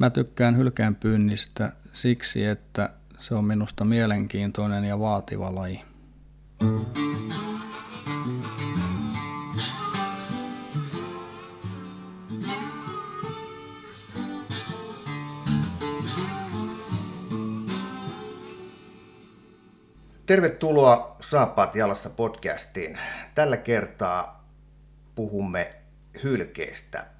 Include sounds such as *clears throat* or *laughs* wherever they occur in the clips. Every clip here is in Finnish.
Mä tykkään hylkeen pyynnistä siksi, että se on minusta mielenkiintoinen ja vaativa laji. Tervetuloa Saappaat jalassa podcastiin. Tällä kertaa puhumme hylkeestä.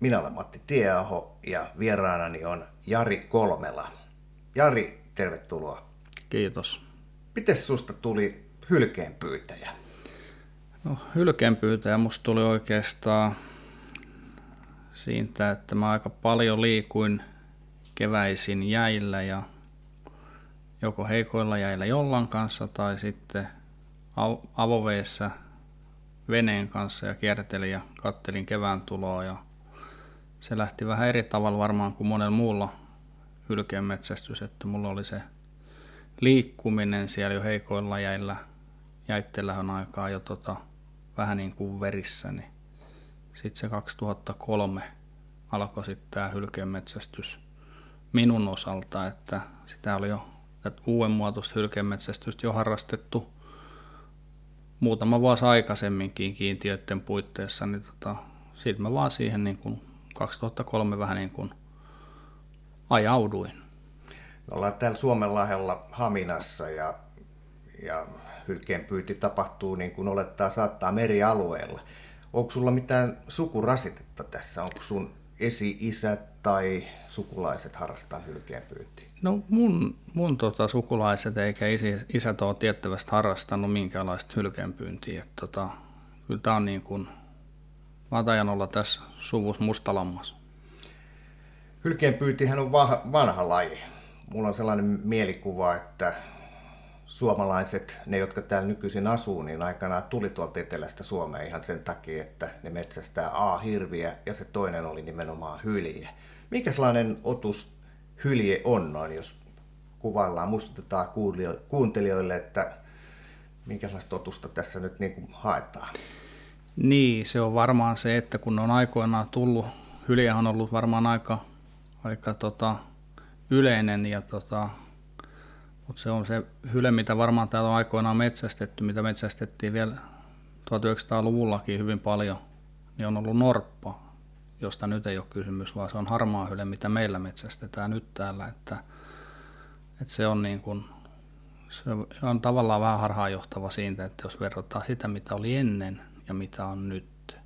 Minä olen Matti Tieaho ja vieraanani on Jari Kolmela. Jari, tervetuloa. Kiitos. Miten susta tuli hylkeenpyytäjä? No, hylkeenpyytäjä musta tuli oikeastaan siitä, että mä aika paljon liikuin keväisin jäillä ja joko heikoilla jäillä jollan kanssa tai sitten avoveessä veneen kanssa ja kiertelin ja kattelin kevään tuloa ja se lähti vähän eri tavalla varmaan kuin monella muulla hylkeen metsästys, että mulla oli se liikkuminen siellä jo heikoilla jäillä, jäittelähön aikaa jo tota, vähän niin kuin verissä, niin sitten se 2003 alkoi sitten tämä hylkeen metsästys minun osalta, että sitä oli jo uuden muotoista hylkeenmetsästystä jo harrastettu muutama vuosi aikaisemminkin kiintiöiden puitteissa, niin tota, sitten mä vaan siihen niin kuin 2003 vähän niin kuin ajauduin. Me ollaan täällä Suomenlahdella Haminassa ja, ja hylkeenpyynti tapahtuu niin kuin olettaa saattaa merialueella. Onko sulla mitään sukurasitetta tässä? Onko sun esi-isät tai sukulaiset harrastaa hylkeenpyyntiä? No mun, mun tota, sukulaiset eikä isi, isät ole tiettävästi harrastanut minkäänlaista hylkeenpyyntiä. tota, kyllä tämä on niin kuin vatajan olla tässä suvus mustalammas. Hylkeenpyyntihän on vanha laji. Mulla on sellainen mielikuva, että suomalaiset, ne jotka täällä nykyisin asuu, niin aikanaan tuli tuolta etelästä Suomeen ihan sen takia, että ne metsästää A-hirviä ja se toinen oli nimenomaan hylje. Mikä sellainen otus hylje on noin, jos kuvaillaan, muistutetaan kuuntelijoille, että minkälaista otusta tässä nyt niin kuin haetaan? Niin, se on varmaan se, että kun on aikoinaan tullut, hylje on ollut varmaan aika, aika tota, yleinen ja tota, mutta se on se hyle, mitä varmaan täällä on aikoinaan metsästetty, mitä metsästettiin vielä 1900-luvullakin hyvin paljon, niin on ollut norppa, josta nyt ei ole kysymys, vaan se on harmaa hyle, mitä meillä metsästetään nyt täällä. Että, että se on niin kuin, se on tavallaan vähän harhaanjohtava siitä, että jos verrataan sitä, mitä oli ennen ja mitä on nyt.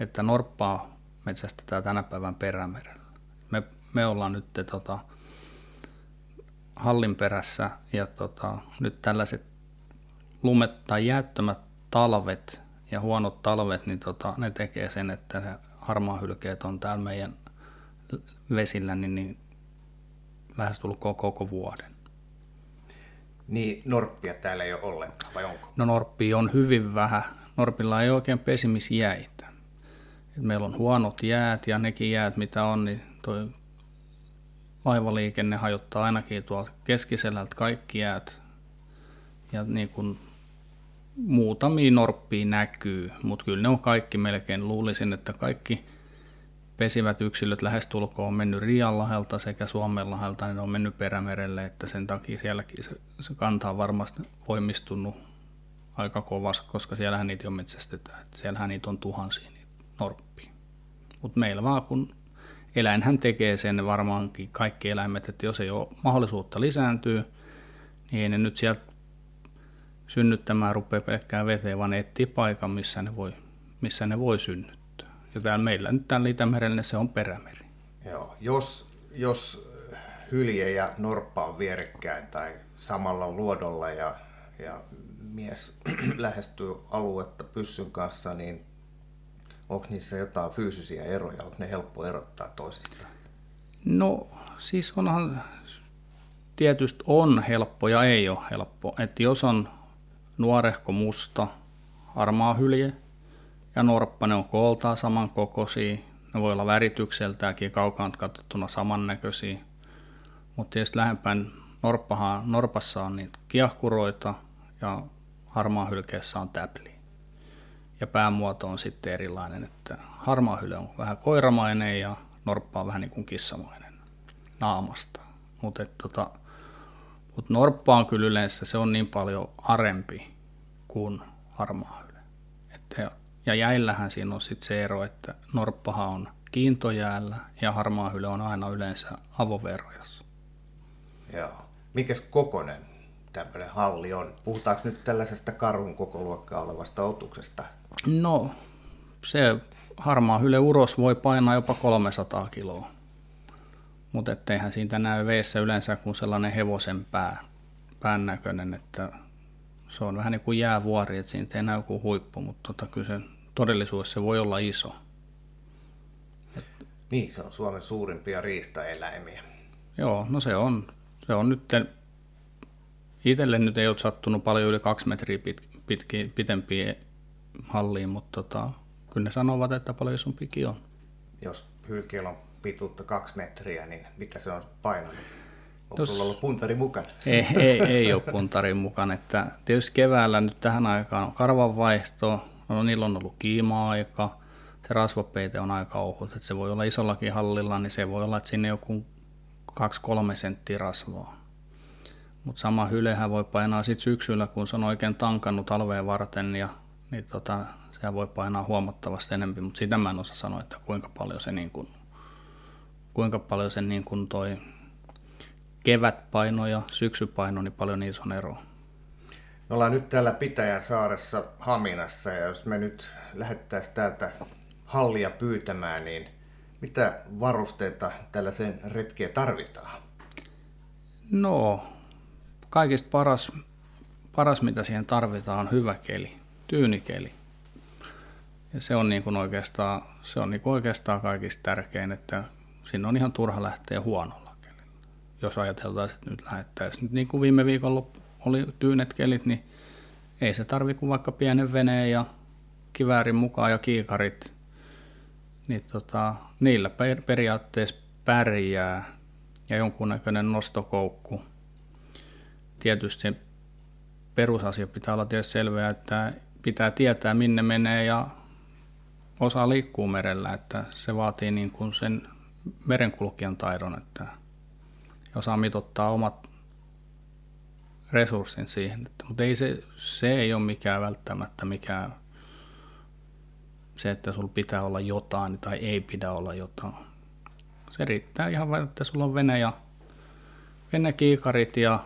Että norppaa metsästetään tänä päivän perämerellä. Me, me ollaan nyt tota, hallin perässä ja tota, nyt tällaiset lumet tai jäättömät talvet ja huonot talvet, niin tota, ne tekee sen, että se harmaahylkeet on täällä meidän vesillä niin, niin lähestulkoon koko vuoden. Niin norppia täällä ei ole ollenkaan, vai onko? No norppia on hyvin vähän. Norpilla ei oikein pesimisjäitä. Et meillä on huonot jäät ja nekin jäät, mitä on, niin toi laivaliikenne hajottaa ainakin tuolta keskiselältä kaikki jäät. Ja niin kuin muutamia norppia näkyy, mutta kyllä ne on kaikki melkein. Luulisin, että kaikki pesivät yksilöt lähestulkoon on mennyt Rianlahelta sekä Suomenlahelta, niin ne on mennyt Perämerelle, että sen takia sielläkin se, se kanta on varmasti voimistunut aika kovasti, koska siellähän niitä jo metsästetään. Siellähän niitä on tuhansia niitä norppia. Mutta meillä vaan kun eläinhän tekee sen varmaankin kaikki eläimet, että jos ei ole mahdollisuutta lisääntyä, niin ei ne nyt sieltä synnyttämään rupea pelkkään veteen, vaan etsii paikan, missä ne voi, missä ne voi synnyttää. Ja täällä meillä nyt täällä Itämerellä se on perämeri. Joo, jos, jos hylje ja norppa on vierekkäin tai samalla luodolla ja, ja mies *clears throat* lähestyy aluetta pyssyn kanssa, niin onko niissä jotain fyysisiä eroja, onko ne helppo erottaa toisistaan? No siis onhan, tietysti on helppo ja ei ole helppo. Että jos on nuorehko musta, harmaa hylje ja norppa, ne on kooltaan samankokoisia, ne voi olla väritykseltäänkin kaukaan katsottuna samannäköisiä. Mutta tietysti lähempään norppahan, norpassa on niitä kiahkuroita ja harmaa hylkeessä on täpli ja päämuoto on sitten erilainen. Että harmaa hyle on vähän koiramainen ja norppa on vähän niin kuin kissamainen naamasta. Mutta tota, mut norppa on kyllä yleensä, se on niin paljon arempi kuin harmaa hyle. Että, ja jäillähän siinä on sitten se ero, että norppahan on kiintojäällä ja harmaa hyle on aina yleensä avoverojassa. Joo. Mikäs kokonen tämmöinen halli on? Puhutaanko nyt tällaisesta karhun koko luokkaa olevasta otuksesta? No, se harmaa hyle uros voi painaa jopa 300 kiloa. Mutta etteihän siitä näy veessä yleensä kuin sellainen hevosen pää, pään näköinen, että se on vähän niin kuin jäävuori, että siitä ei näy kuin huippu, mutta tota, kyllä se todellisuudessa se voi olla iso. Niin, se on Suomen suurimpia riistaeläimiä. Joo, no se on. Se on nyt, itselle nyt ei ole sattunut paljon yli kaksi metriä pit, pitki, pitempiä halliin, mutta tota, kyllä ne sanovat, että paljon isompikin on. Jos hylkeellä on pituutta kaksi metriä, niin mitä se on painanut? Onko Jos... ollut puntari mukana? Ei, *laughs* ei, ei ole puntari mukana. Että tietysti keväällä nyt tähän aikaan on karvanvaihto, no, niillä on ollut kiima-aika, se rasvapeite on aika ohut, että se voi olla isollakin hallilla, niin se voi olla, että sinne joku 2-3 senttiä rasvaa. Mutta sama hylehän voi painaa sitten syksyllä, kun se on oikein tankannut talveen varten, ja, niin tota, sehän voi painaa huomattavasti enemmän, mutta sitä mä en osaa sanoa, että kuinka paljon se, niin kuin, kuinka paljon se niin kuin toi kevätpaino ja syksypaino, niin paljon niissä on eroa. Me ollaan nyt täällä Pitäjän saaressa Haminassa ja jos me nyt lähettäisiin täältä hallia pyytämään, niin mitä varusteita tällaiseen retkeen tarvitaan? No, kaikista paras, paras mitä siihen tarvitaan on hyvä keli, tyynikeli. Ja se on, niin kuin oikeastaan, se on niin kuin oikeastaan kaikista tärkein, että sinne on ihan turha lähteä huonolla kelillä. Jos ajateltaan, että nyt lähettäisiin, nyt niin kuin viime viikolla oli tyynet kelit, niin ei se tarvi kuin vaikka pienen veneen ja kiväärin mukaan ja kiikarit, niin tota, niillä periaatteessa pärjää ja jonkunnäköinen nostokoukku. Tietysti perusasia pitää olla tietysti selvää, että pitää tietää minne menee ja osaa liikkuu merellä, että se vaatii niin kuin sen merenkulkijan taidon, että osaa mitottaa omat resurssin siihen. Että, mutta ei se, se ei ole mikään välttämättä mikään se, että sulla pitää olla jotain tai ei pidä olla jotain. Se riittää ihan vain, että sulla on vene ja venekiikarit ja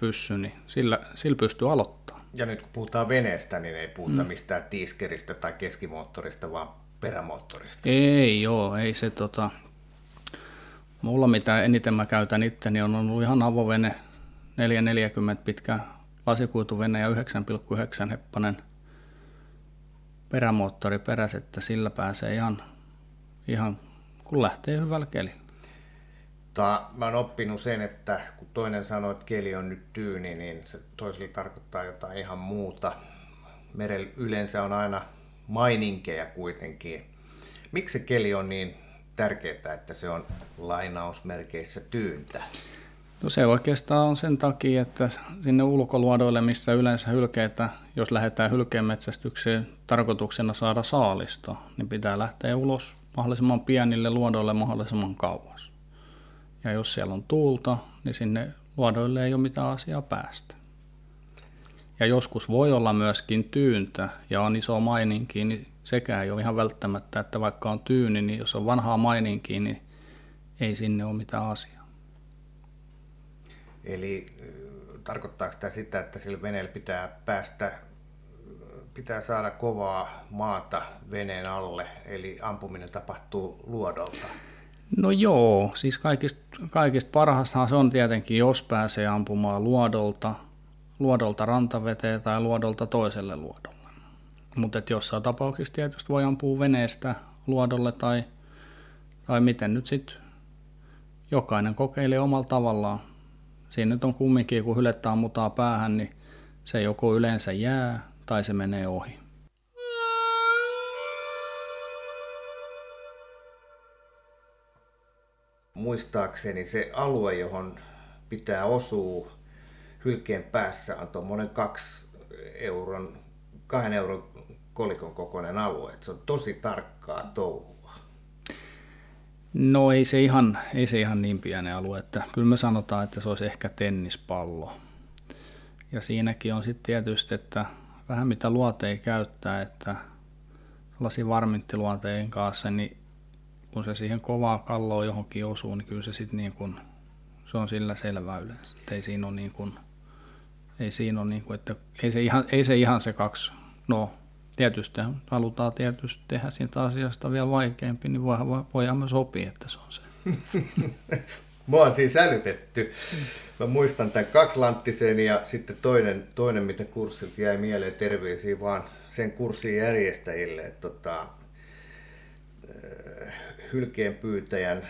pyssy, niin sillä, sillä pystyy aloittamaan. Ja nyt kun puhutaan veneestä, niin ei puhuta mm. mistään tiiskeristä tai keskimoottorista, vaan perämoottorista. Ei joo, ei se tota... Mulla mitä eniten mä käytän itteni on ollut ihan avovene, 440 pitkä lasikuituvene ja 9,9 heppanen perämoottori peräs, että sillä pääsee ihan, ihan kun lähtee hyvällä kelillä. Ta, mä oon oppinut sen, että kun toinen sanoo, että keli on nyt tyyni, niin se toiselle tarkoittaa jotain ihan muuta. Merellä yleensä on aina maininkeja kuitenkin. Miksi se keli on niin tärkeää, että se on lainausmerkeissä tyyntä? No se oikeastaan on sen takia, että sinne ulkoluodoille, missä yleensä hylkeitä, jos lähdetään hylkeenmetsästykseen tarkoituksena saada saalista, niin pitää lähteä ulos mahdollisimman pienille luodoille mahdollisimman kauas. Ja jos siellä on tuulta, niin sinne luodoille ei ole mitään asiaa päästä. Ja joskus voi olla myöskin tyyntä ja on iso maininki, niin sekään ei ole ihan välttämättä, että vaikka on tyyni, niin jos on vanhaa maininki, niin ei sinne ole mitään asiaa. Eli tarkoittaako tämä sitä, että sillä veneellä pitää päästä, pitää saada kovaa maata veneen alle, eli ampuminen tapahtuu luodolta? No joo, siis kaikista, kaikista parhaastaan se on tietenkin, jos pääsee ampumaan luodolta, luodolta rantaveteen tai luodolta toiselle luodolle. Mutta jossain tapauksessa tietysti voi ampua veneestä luodolle tai, tai miten nyt sitten jokainen kokeilee omalla tavallaan siinä nyt on kumminkin, kun hylettä ammutaan päähän, niin se joko yleensä jää tai se menee ohi. Muistaakseni se alue, johon pitää osua hylkeen päässä, on tuommoinen kaksi euron, kahden euron kolikon kokoinen alue. se on tosi tarkkaa touhua. No ei se ihan, ei se ihan niin pieni alue, että kyllä me sanotaan, että se olisi ehkä tennispallo. Ja siinäkin on sitten tietysti, että vähän mitä luoteja käyttää, että tällaisia varminttiluonteen kanssa, niin kun se siihen kovaa kalloon johonkin osuu, niin kyllä se sitten niin kuin, se on sillä selvä yleensä. Että ei siinä ole niin kuin, ei siinä ole niin kuin, että ei se ihan, ei se, ihan se kaksi, no tietysti halutaan tietysti tehdä siitä asiasta vielä vaikeampi, niin voidaan, voidaan myös sopia, että se on se. Mua on siis sälytetty. Mä muistan tämän kaksilanttiseen ja sitten toinen, toinen mitä kurssilta jäi mieleen terveisiä vaan sen kurssin järjestäjille, että tota, äh, hylkeen pyytäjän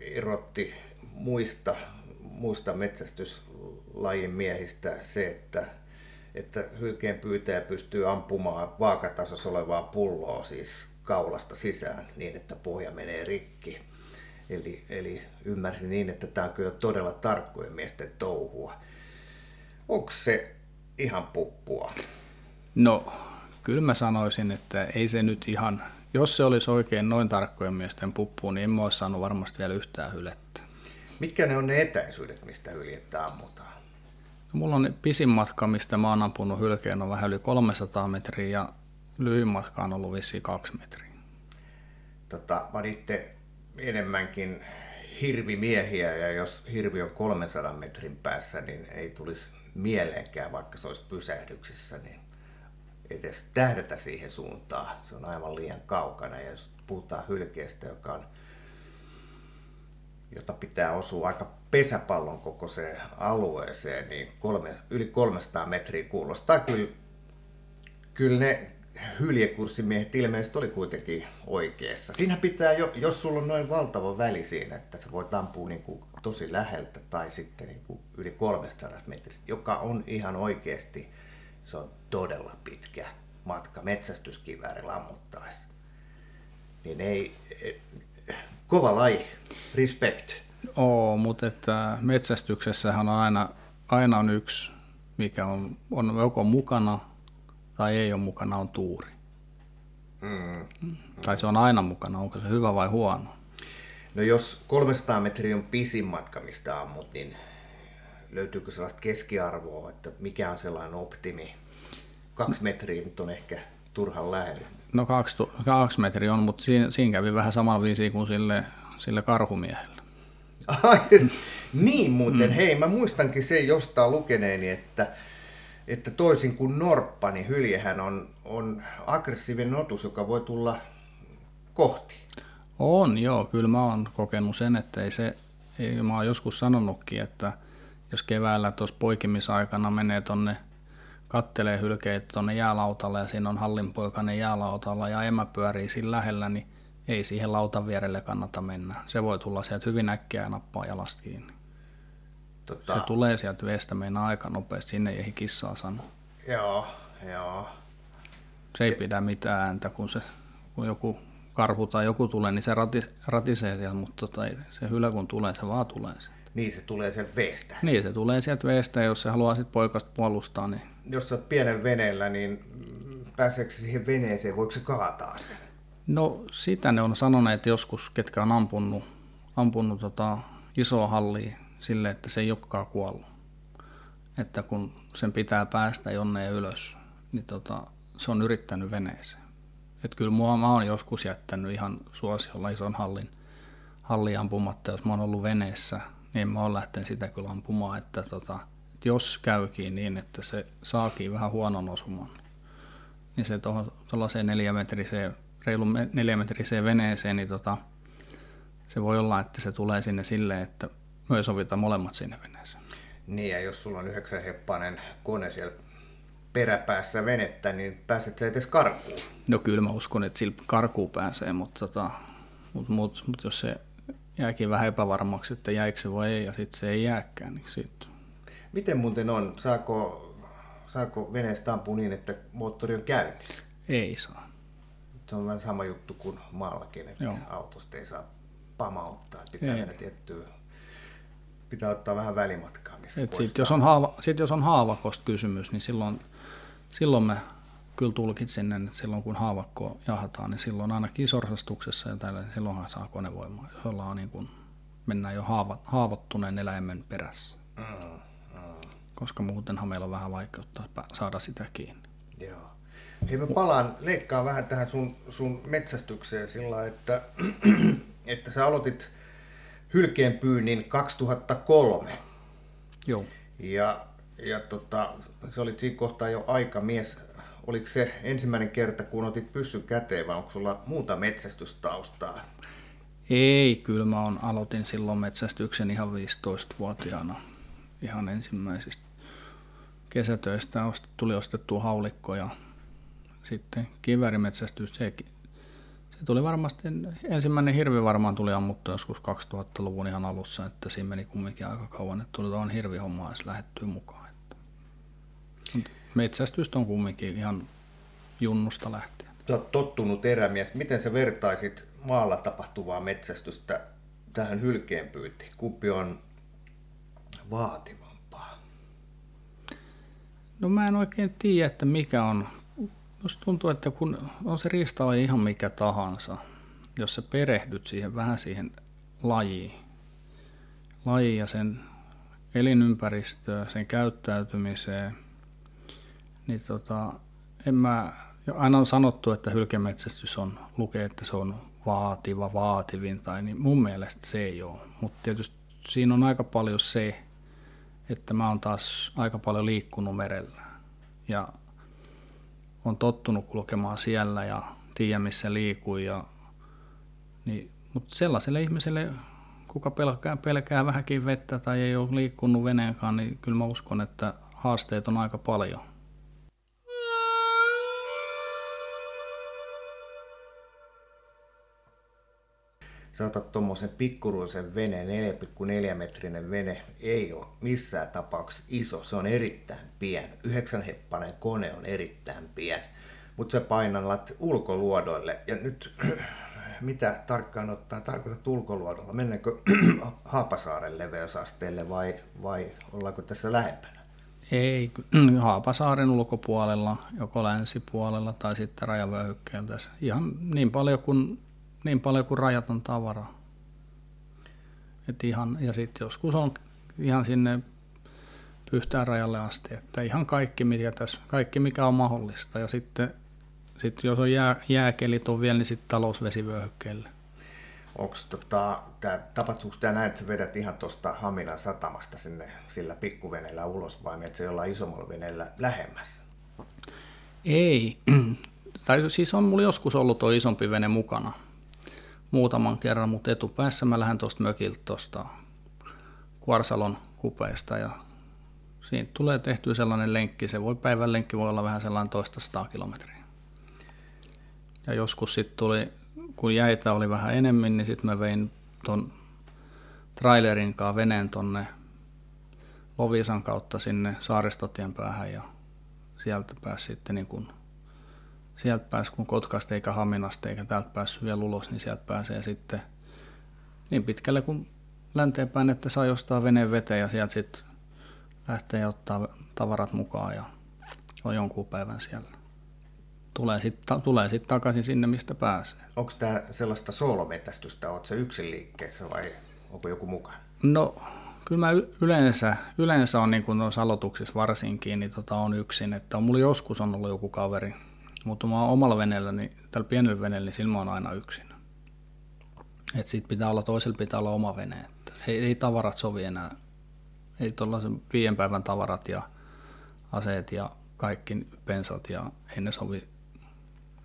erotti muista, muista metsästyslajin miehistä se, että, että hylkeen pyytäjä pystyy ampumaan vaakatasossa olevaa pulloa siis kaulasta sisään niin, että pohja menee rikki. Eli, eli ymmärsin niin, että tämä on kyllä todella tarkkojen miesten touhua. Onko se ihan puppua? No, kyllä mä sanoisin, että ei se nyt ihan, jos se olisi oikein noin tarkkojen miesten puppu, niin en mä olisi saanut varmasti vielä yhtään hylettä. Mitkä ne on ne etäisyydet, mistä hyljettä ammutaan? No, mulla on pisin matka, mistä mä oon ampunut hylkeen, on vähän yli 300 metriä ja lyhyin matka on ollut vissiin kaksi metriä. Tota, mä itse enemmänkin hirvimiehiä ja jos hirvi on 300 metrin päässä, niin ei tulisi mieleenkään, vaikka se olisi pysähdyksissä, niin edes tähdätä siihen suuntaan. Se on aivan liian kaukana ja jos puhutaan hylkeestä, joka on, jota pitää osua aika pesäpallon kokoiseen alueeseen, niin kolme, yli 300 metriä kuulostaa kyllä, kyllä ne hyljekurssimiehet ilmeisesti oli kuitenkin oikeassa. Siinä pitää, jo, jos sulla on noin valtava väli siinä, että sä voit ampua niin kuin tosi läheltä tai sitten niin kuin yli 300 metriä, joka on ihan oikeasti, se on todella pitkä matka metsästyskiväärillä ammuttaessa. Niin ei, kova laji, respect. Oo, mutta että metsästyksessähän on aina, aina on yksi, mikä on, on joko mukana tai ei ole mukana, on tuuri. Mm. Tai se on aina mukana, onko se hyvä vai huono? No jos 300 metriä on pisin matka, mistä ammut, niin löytyykö sellaista keskiarvoa, että mikä on sellainen optimi? Kaksi metriä nyt on ehkä turhan lähellä. No kaksi, kaksi metriä on, mutta siinä, siinä kävi vähän samalla viisiin kuin sille, sille karhumiehelle. *laughs* Niin muuten, mm. hei mä muistankin sen jostain lukeneeni, että että toisin kuin norppa, niin hyljehän on, on aggressiivinen otus, joka voi tulla kohti. On, joo. Kyllä mä oon kokenut sen, että ei se, ei, mä oon joskus sanonutkin, että jos keväällä tuossa poikimisaikana menee tonne, kattelee hylkeitä tonne jäälautalle ja siinä on hallinpoikainen jäälautalla ja emä pyörii siinä lähellä, niin ei siihen lautan vierelle kannata mennä. Se voi tulla sieltä hyvin äkkiä ja nappaa jalasta kiinni. Tota... Se tulee sieltä veestä meinaa aika nopeasti, sinne ei kissaa sanoa. Joo, joo. Se ei pidä mitään ääntä, kun, se, kun joku karhu tai joku tulee, niin se rati, ratisee sieltä, mutta tota, se hylä kun tulee, se vaan tulee sieltä. Niin, se tulee sieltä veestä. Niin, se tulee sieltä veestä, jos se haluaa sitten poikasta puolustaa. Niin... Jos sä oot pienen veneellä, niin pääseekö siihen veneeseen, voiko se kaataa sen? No sitä ne on sanoneet joskus, ketkä on ampunut, ampunut tota, isoa hallia sille, että se ei olekaan kuollut. Että kun sen pitää päästä jonne ylös, niin tota, se on yrittänyt veneeseen. Että kyllä mua, mä oon joskus jättänyt ihan suosiolla ison hallin, hallin ampumatta, jos mä oon ollut veneessä, niin mä oon lähtenyt sitä kyllä ampumaan, että, tota, että jos käykin niin, että se saakin vähän huonon osuman, niin se tuollaiseen neljämetriseen, reilun neljämetriseen veneeseen, niin tota, se voi olla, että se tulee sinne silleen, että me sovitaan molemmat sinne veneeseen. Niin, ja jos sulla on yhdeksän heppainen kone siellä peräpäässä venettä, niin pääset sä edes karkuun? No kyllä mä uskon, että sillä karkuun pääsee, mutta, tota, mutta, mutta, mutta jos se jääkin vähän epävarmaksi, että jäikö se vai ei, ja sitten se ei jääkään, niin sitten... Miten muuten on? Saako, saako veneestä ampua niin, että moottori on käynnissä? Ei saa. Se on vähän sama juttu kuin maallakin, että Joo. autosta ei saa pamauttaa, pitää ei. mennä tiettyä pitää ottaa vähän välimatkaa. Missä sit jos, on haava, sit jos on haavakosta kysymys, niin silloin, silloin me kyllä tulkitsin, että silloin kun haavakko jahataan, niin silloin ainakin sorsastuksessa ja tällä, silloinhan saa konevoimaa. Jos ollaan niin kuin, mennään jo haava, haavoittuneen eläimen perässä. Mm, mm. Koska muutenhan meillä on vähän vaikeutta saada sitä kiinni. Joo. Hei mä palaan, leikkaan vähän tähän sun, sun metsästykseen sillä että, *clears throat* että sä aloitit hylkeen pyynnin 2003. Joo. Ja, ja tota, se oli siinä kohtaa jo aikamies. Oliko se ensimmäinen kerta, kun otit pyssyn käteen vai onko sulla muuta metsästystaustaa? Ei, kyllä mä on, aloitin silloin metsästyksen ihan 15-vuotiaana. Ihan ensimmäisistä kesätöistä tuli ostettua haulikko ja sitten kiväärimetsästys, se, se tuli varmasti, ensimmäinen hirvi varmaan tuli ammuttu joskus 2000-luvun ihan alussa, että siinä meni kumminkin aika kauan, että tuli tuohon hirvihommaan edes lähettyä mukaan. Metsästystä on kumminkin ihan junnusta lähtien. Olet tottunut erämies. Miten sä vertaisit maalla tapahtuvaa metsästystä tähän hylkeenpyyntiin? Kumpi on vaativampaa? No mä en oikein tiedä, että mikä on Musta tuntuu, että kun on se riistalaji ihan mikä tahansa, jos sä perehdyt siihen vähän siihen lajiin, lajiin ja sen elinympäristöön, sen käyttäytymiseen, niin tota, en mä, aina on sanottu, että hylkemetsästys on, lukee, että se on vaativa, vaativin, tai niin mun mielestä se ei ole. Mutta tietysti siinä on aika paljon se, että mä oon taas aika paljon liikkunut merellä. Ja on tottunut kulkemaan siellä ja tiedä missä liikuu. Ja, niin, mutta sellaiselle ihmiselle, kuka pelkää, pelkää vähänkin vettä tai ei ole liikkunut veneenkaan, niin kyllä mä uskon, että haasteet on aika paljon. Sä tuommoisen pikkuruisen veneen, 4,4 metrinen vene, ei ole missään tapauksessa iso, se on erittäin pien. Yhdeksänheppainen kone on erittäin pien, mutta se painallat ulkoluodoille. Ja nyt, *clears throat* mitä tarkkaan ottaa tarkoitat ulkoluodolla? Mennäänkö *clears throat* Haapasaaren leveysasteelle vai, vai ollaanko tässä lähempänä? Ei, *clears throat* Haapasaaren ulkopuolella, joko länsipuolella tai sitten rajavyöhykkeeltä. Ihan niin paljon kuin niin paljon kuin rajaton tavara. Et ihan, ja sitten joskus on ihan sinne pyhtään rajalle asti, että ihan kaikki, mikä, tässä, kaikki mikä on mahdollista. Ja sitten sit jos on jää, jääkelit on vielä, niin sitten talousvesivyöhykkeelle. Onko tota, tää, tapahtuuko tämä näin, että sä vedät ihan tuosta Haminan satamasta sinne sillä pikkuveneellä ulos vai menet se jollain isommalla veneellä lähemmäs? Ei. *clears throat* tai siis on mulla joskus ollut tuo isompi vene mukana muutaman kerran, mutta etupäässä mä lähden tuosta mökiltä tuosta Kuorsalon kupeesta ja siitä tulee tehty sellainen lenkki. Se voi päivän lenkki voi olla vähän sellainen toista sataa kilometriä. Ja joskus sitten tuli, kun jäitä oli vähän enemmän, niin sitten mä vein ton trailerin kanssa veneen tonne Lovisan kautta sinne saaristotien päähän ja sieltä pääsi sitten niin kuin sieltä pääsi, kun Kotkasta eikä Haminasta eikä täältä päässyt vielä ulos, niin sieltä pääsee sitten niin pitkälle kuin länteenpäin, että saa jostain veneen veteen ja sieltä sitten lähtee ja ottaa tavarat mukaan ja on jonkun päivän siellä. Tulee sitten tulee sit takaisin sinne, mistä pääsee. Onko tämä sellaista soolometästystä, oletko se yksin liikkeessä vai onko joku mukaan? No, kyllä mä yleensä, yleensä on niin kuin noissa aloituksissa varsinkin, niin tota on yksin. Että on, mulla joskus on ollut joku kaveri, mutta mä omalla veneellä, niin tällä pienellä veneellä, niin silloin mä oon aina yksin. Että sit pitää olla, toisella pitää olla oma vene. Että ei, ei tavarat sovi enää. Ei tuollaisen viiden päivän tavarat ja aseet ja kaikki pensat ja ei ne sovi.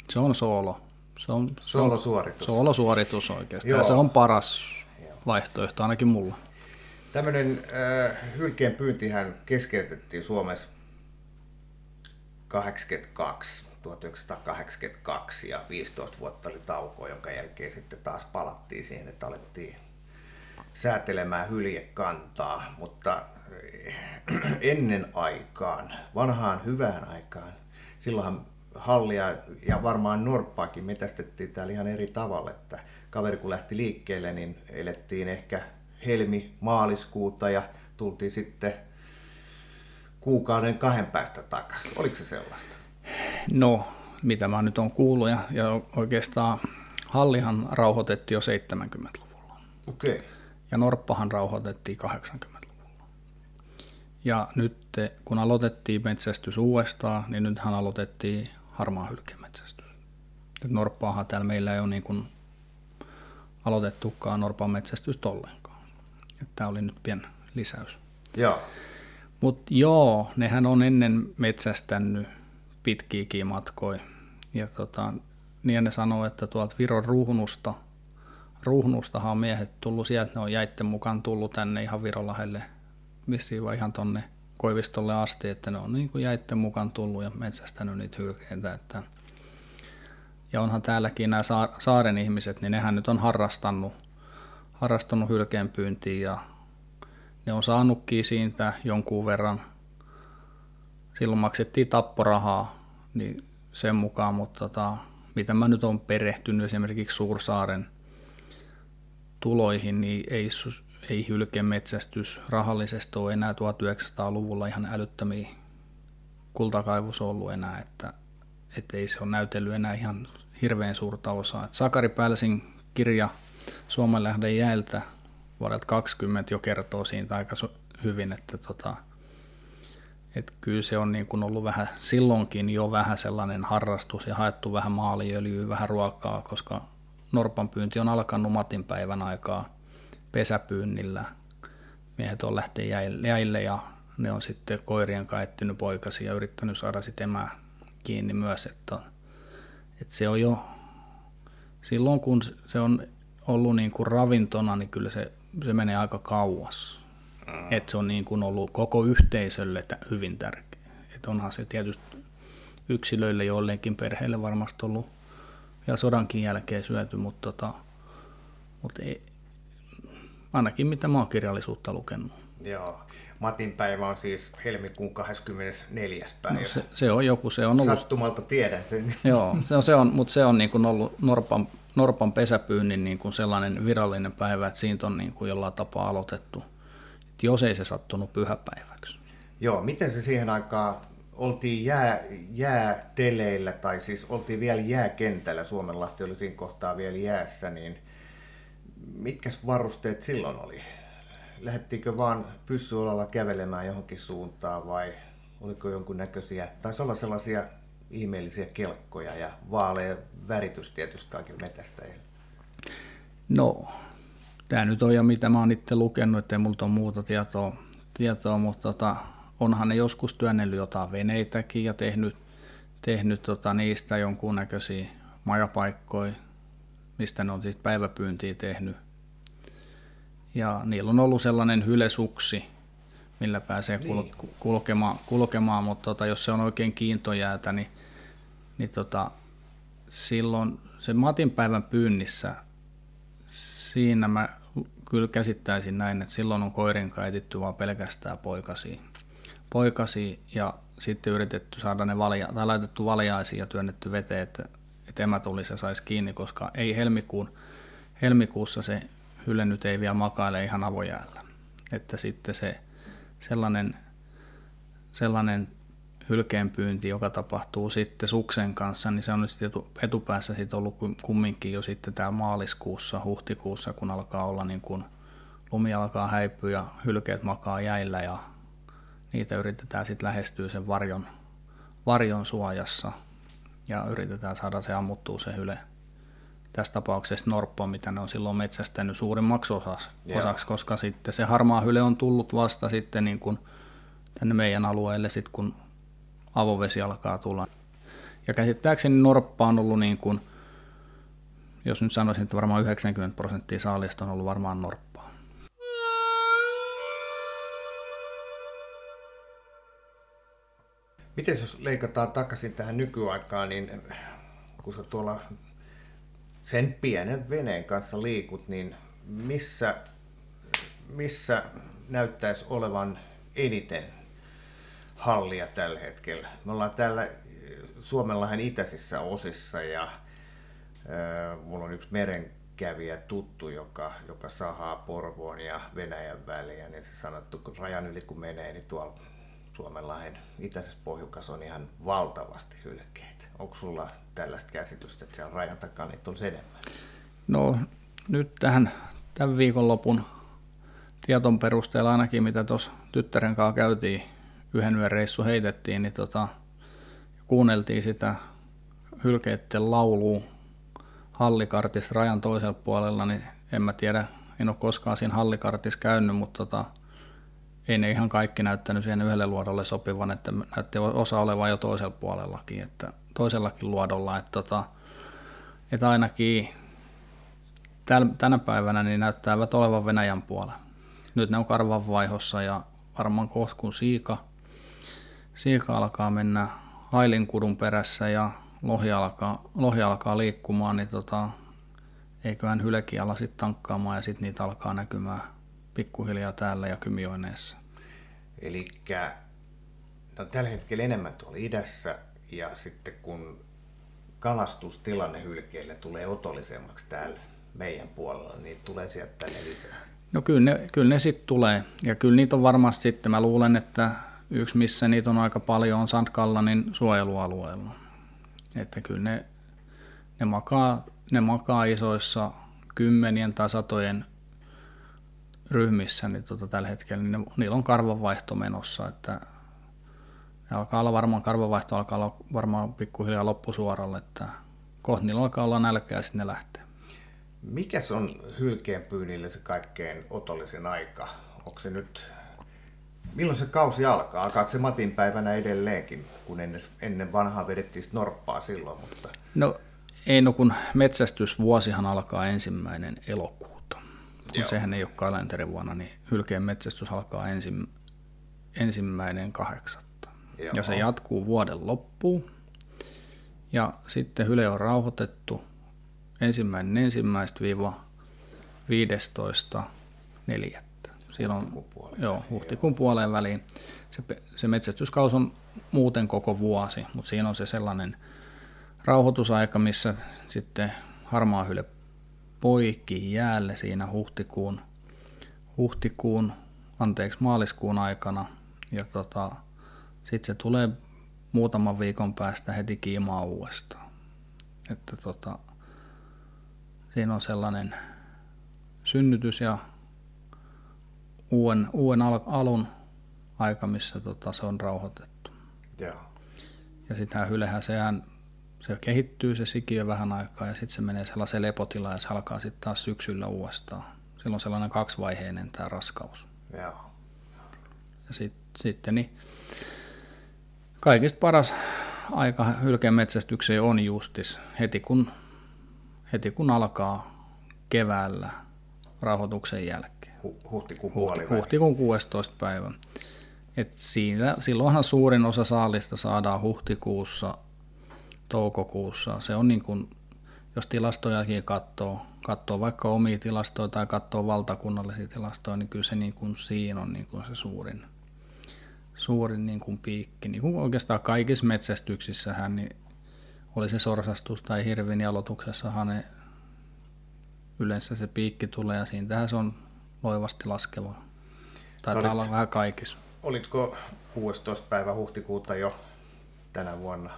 Se on soolo. Se on, Soolosuoritus. Soolosuoritus oikeastaan. Ja se on paras Joo. vaihtoehto ainakin mulla. Tämmöinen äh, hylkeen pyyntihän keskeytettiin Suomessa 82 1982 ja 15 vuotta oli tauko, jonka jälkeen sitten taas palattiin siihen, että alettiin säätelemään hyljekantaa, mutta eh, ennen aikaan, vanhaan hyvään aikaan, silloinhan hallia ja varmaan norppaakin metästettiin täällä ihan eri tavalla, että kaveri kun lähti liikkeelle, niin elettiin ehkä helmi, maaliskuuta ja tultiin sitten kuukauden kahden päästä takaisin. Oliko se sellaista? No, mitä mä nyt on kuullut, ja, ja oikeastaan Hallihan rauhoitettiin jo 70-luvulla. Okei. Okay. Ja Norppahan rauhoitettiin 80-luvulla. Ja nyt kun aloitettiin metsästys uudestaan, niin nythän aloitettiin harmaa hylkemetsästys. Nyt Norppaahan täällä meillä ei ole niin kuin aloitettukaan Norpan metsästystä ollenkaan. Tämä oli nyt pieni lisäys. Joo. Mutta joo, nehän on ennen metsästänyt pitkiäkin matkoja. Ja tota, niin ne sanoo, että tuolta Viron ruhnusta, ruhnustahan on miehet tullut sieltä, ne on jäitten mukaan tullut tänne ihan Virolahelle, vissiin vai ihan tonne Koivistolle asti, että ne on niin kuin jäitten mukaan tullut ja metsästänyt niitä hylkeitä. Että ja onhan täälläkin nämä saaren ihmiset, niin nehän nyt on harrastanut, harrastanut hylkeenpyyntiä ja ne on saanutkin siitä jonkun verran. Silloin maksettiin tapporahaa niin sen mukaan, mutta tota, mitä mä nyt on perehtynyt esimerkiksi Suursaaren tuloihin, niin ei, ei hylkemetsästys rahallisesti ole enää 1900-luvulla ihan älyttömiä kultakaivos ollut enää, että, että ei se ole näytellyt enää ihan hirveän suurta osaa. Et Sakari Pälsin kirja Suomenlähden jäältä vuodelta 20 jo kertoo siitä aika hyvin, että tota, et kyllä se on niin kuin ollut vähän silloinkin jo vähän sellainen harrastus ja haettu vähän maaliöljyä, vähän ruokaa, koska norpan pyynti on alkanut Matin päivän aikaa pesäpyynnillä. Miehet on lähteä jäille ja ne on sitten koirien kanssa etsinyt poikasi ja yrittänyt saada sitten emää kiinni myös, että, että se on jo silloin kun se on ollut niin kuin ravintona, niin kyllä se, se menee aika kauas. Mm. Että se on niin kuin ollut koko yhteisölle hyvin tärkeä. Että onhan se tietysti yksilöille jollekin perheelle varmasti ollut ja sodankin jälkeen syöty, mutta, tota, mutta ei, ainakin mitä mä oon kirjallisuutta lukenut. Joo. Matin päivä on siis helmikuun 24. päivä. No se, se, on joku, se on ollut... Sattumalta tiedän sen. *laughs* Joo, se on, se on, mutta se on niin kuin ollut Norpan, Norpan pesäpyynnin niin kuin sellainen virallinen päivä, että siitä on niin kuin jollain tapaa aloitettu jos ei se sattunut pyhäpäiväksi. Joo, miten se siihen aikaan oltiin jää, jääteleillä, tai siis oltiin vielä jääkentällä, Suomenlahti oli siinä kohtaa vielä jäässä, niin mitkä varusteet silloin oli? Lähettiinkö vaan pyssyolalla kävelemään johonkin suuntaan vai oliko jonkun näköisiä, taisi olla sellaisia ihmeellisiä kelkkoja ja vaalea väritys tietysti kaikille metästäjille? No, tämä nyt on jo mitä mä oon itse lukenut, ettei multa ole muuta tietoa, tietoa mutta tota, onhan ne joskus työnnellyt jotain veneitäkin ja tehnyt, tehnyt tota, niistä jonkunnäköisiä majapaikkoja, mistä ne on siis päiväpyyntiä tehnyt. Ja niillä on ollut sellainen hylesuksi, millä pääsee niin. kulkemaan, kulkemaan mutta tota, jos se on oikein kiintojäätä, niin, niin tota, silloin se Matin päivän pyynnissä, siinä mä kyllä käsittäisin näin, että silloin on koirin kaitittu vaan pelkästään poikasi. Poikasi ja sitten yritetty saada ne valja, tai laitettu valjaisiin ja työnnetty veteen, että, että emä tulisi ja saisi kiinni, koska ei helmikuun, helmikuussa se hyle nyt ei vielä makaile ihan avojäällä. Että sitten se sellainen, sellainen hylkeenpyynti, joka tapahtuu sitten suksen kanssa, niin se on nyt sitten etupäässä sitten ollut kumminkin jo sitten tämä maaliskuussa, huhtikuussa, kun alkaa olla niin kuin lumi alkaa häipyä ja hylkeet makaa jäillä ja niitä yritetään sitten lähestyä sen varjon, varjon suojassa ja yritetään saada se ammuttua se hyle. Tässä tapauksessa norppo, mitä ne on silloin metsästänyt suurimmaksi osaksi, osaksi koska sitten se harmaa hyle on tullut vasta sitten niin kuin tänne meidän alueelle, sit kun avovesi alkaa tulla. Ja käsittääkseni norppa on ollut niin kuin, jos nyt sanoisin, että varmaan 90 prosenttia saalista on ollut varmaan norppaa. Miten jos leikataan takaisin tähän nykyaikaan, niin kun sä tuolla sen pienen veneen kanssa liikut, niin missä, missä näyttäisi olevan eniten hallia tällä hetkellä. Me ollaan täällä Suomenlahden itäisissä osissa ja äh, mulla on yksi merenkävijä tuttu, joka, joka sahaa Porvoon ja Venäjän väliä, niin se sanottu, kun rajan yli kun menee, niin tuolla Suomenlahden itäisessä pohjukassa on ihan valtavasti hylkeitä. Onko sulla tällaista käsitystä, että siellä rajan takana niitä olisi enemmän? No nyt tähän tämän viikonlopun tieton perusteella ainakin, mitä tuossa tyttären kanssa käytiin, yhden yön reissu heitettiin, niin tota, kuunneltiin sitä hylkeiden laulua hallikartista rajan toisella puolella, niin en mä tiedä, en ole koskaan siinä hallikartissa käynyt, mutta tota, ei ne ihan kaikki näyttänyt siihen yhdelle luodolle sopivan, että näytti osa olevan jo toisella puolellakin, että toisellakin luodolla, että, tota, että ainakin tänä päivänä niin näyttävät olevan Venäjän puolella. Nyt ne on karvan vaihossa ja varmaan kohta kun siika, siika alkaa mennä hailinkudun perässä ja lohi alkaa, lohi alkaa liikkumaan, niin tota, eiköhän hylekin ala sitten tankkaamaan ja sitten niitä alkaa näkymään pikkuhiljaa täällä ja kymioineessa. Eli no, tällä hetkellä enemmän tuolla idässä ja sitten kun kalastustilanne hylkeille tulee otollisemmaksi täällä meidän puolella, niin tulee sieltä tänne lisää. No kyllä ne, kyllä ne sitten tulee. Ja kyllä niitä on varmasti sitten, mä luulen, että yksi missä niitä on aika paljon on Sandkallanin suojelualueella. Että kyllä ne, ne, makaa, ne makaa isoissa kymmenien tai satojen ryhmissä niin tota, tällä hetkellä, niin ne, niillä on karvanvaihto menossa, että ne alkaa olla varmaan, karvanvaihto alkaa olla varmaan pikkuhiljaa loppusuoralle, että kohta niillä alkaa olla nälkeä ja sitten ne lähtee. Mikäs on hylkeen pyynnille se kaikkein otollisin aika? Onko se nyt, milloin se kausi alkaa? Alkaako se Matin päivänä edelleenkin, kun ennen, ennen vanhaa vedettiin norppaa silloin? Mutta... No ei, no kun metsästysvuosihan alkaa ensimmäinen elokuuta. Kun sehän ei ole kalenterivuonna, niin hylkeen metsästys alkaa ensi, ensimmäinen kahdeksatta. Joo. Ja se jatkuu vuoden loppuun. Ja sitten hyle on rauhoitettu ensimmäinen ensimmäistä viiva 15 neljättä. Silloin, huhtikuun joo, huhtikuun puoleen väliin. Se, se metsästyskaus on muuten koko vuosi, mutta siinä on se sellainen rauhoitusaika, missä sitten harmaa hyle poikki jäälle siinä huhtikuun, huhtikuun, anteeksi maaliskuun aikana. Ja tota, sitten se tulee muutaman viikon päästä heti kiimaa uudestaan. Että tota, siinä on sellainen synnytys ja uuden, uuden al- alun aika, missä tota, se on rauhoitettu. Joo. Ja sitähän hylehän sehän, se kehittyy se sikiö vähän aikaa ja sitten se menee sellaiseen lepotilaan ja se alkaa sitten taas syksyllä uudestaan. Silloin on sellainen kaksivaiheinen tämä raskaus. Joo. Ja sit, sitten niin kaikista paras aika hylkeen metsästykseen on justis heti kun heti kun alkaa keväällä rahoituksen jälkeen. Huhtikuun Huhti, Huhtikuun 16. päivä. Et siinä, silloinhan suurin osa saalista saadaan huhtikuussa, toukokuussa. Se on niin kuin, jos tilastojakin katsoo, katsoo vaikka omia tilastoja tai katsoo valtakunnallisia tilastoja, niin kyllä se niin kuin siinä on niin kuin se suurin, suurin niin kuin piikki. Niin kuin oikeastaan kaikissa metsästyksissähän, niin oli se sorsastus tai hirvin jalotuksessahan ne yleensä se piikki tulee ja siitähän se on loivasti laskeva. Taitaa olit, olla vähän kaikissa. Olitko 16. päivä huhtikuuta jo tänä vuonna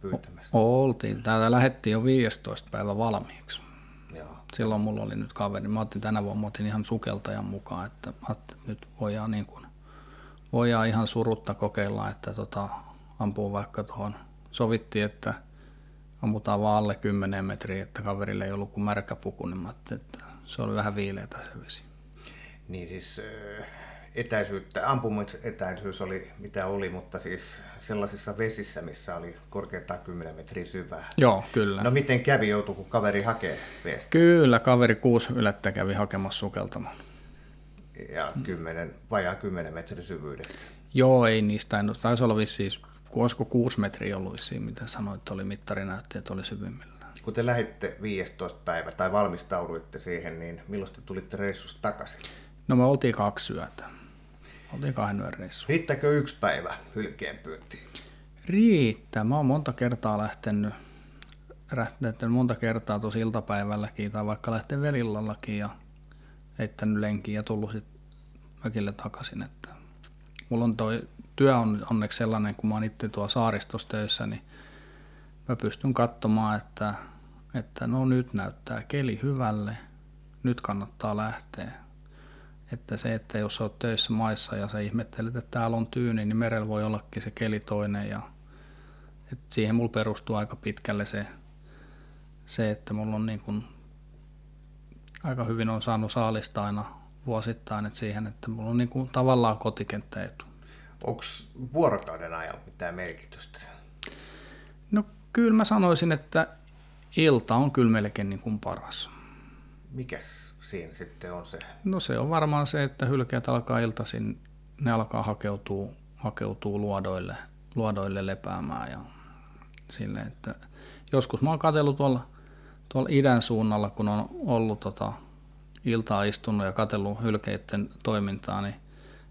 pyytämässä? O- oltiin. Täältä lähdettiin jo 15. päivä valmiiksi. Joo. Silloin mulla oli nyt kaveri. Mä otin tänä vuonna otin ihan sukeltajan mukaan, että, että nyt voidaan, niin kuin, voidaan ihan surutta kokeilla, että tota, ampuu vaikka tuohon. Sovittiin, että ammutaan vaan alle 10 metriä, että kaverille ei ollut kuin märkä puku, niin mä että se oli vähän viileätä se vesi. Niin siis etäisyyttä, ampumisetäisyys oli mitä oli, mutta siis sellaisissa vesissä, missä oli korkeintaan 10 metriä syvää. Joo, kyllä. No miten kävi, joutui kun kaveri hakee veestä? Kyllä, kaveri kuusi ylettä kävi hakemassa sukeltamaan. Ja 10, vajaa 10 metrin syvyydestä. Joo, ei niistä, en, taisi olla vissiin olisiko kuusi metriä ollut vissiin, mitä sanoit, oli mittarinäytteet oli syvimmillään. Kun te lähditte 15 päivä tai valmistauduitte siihen, niin milloin te tulitte reissusta takaisin? No me oltiin kaksi yötä. Oltiin kahden yön reissu. Riittääkö yksi päivä hylkeen pyyntiin? Riittää. Mä oon monta kertaa lähtenyt, lähtenyt monta kertaa tuossa iltapäivälläkin tai vaikka lähtenyt velillallakin ja heittänyt lenkiin ja tullut sitten mökille takaisin. Että mulla on toi työ on onneksi sellainen, kun mä oon itse tuolla saaristostöissä, niin mä pystyn katsomaan, että, että no nyt näyttää keli hyvälle, nyt kannattaa lähteä. Että se, että jos olet töissä maissa ja sä ihmettelet, että täällä on tyyni, niin merellä voi ollakin se keli toinen. Ja, et siihen mulla perustuu aika pitkälle se, se että mulla on niin kun, aika hyvin on saanut saalista aina vuosittain että siihen, että mulla on niin kun, tavallaan kotikenttäetu. Onko vuorokauden ajalla mitään merkitystä? No kyllä mä sanoisin, että ilta on kyllä melkein niin kuin paras. Mikäs siinä sitten on se? No se on varmaan se, että hylkeet alkaa iltaisin, ne alkaa hakeutua, hakeutua luodoille, luodoille lepäämään ja sille, että joskus mä oon katsellut tuolla, tuolla idän suunnalla, kun on ollut tota, iltaa istunut ja katsellut hylkeiden toimintaa, niin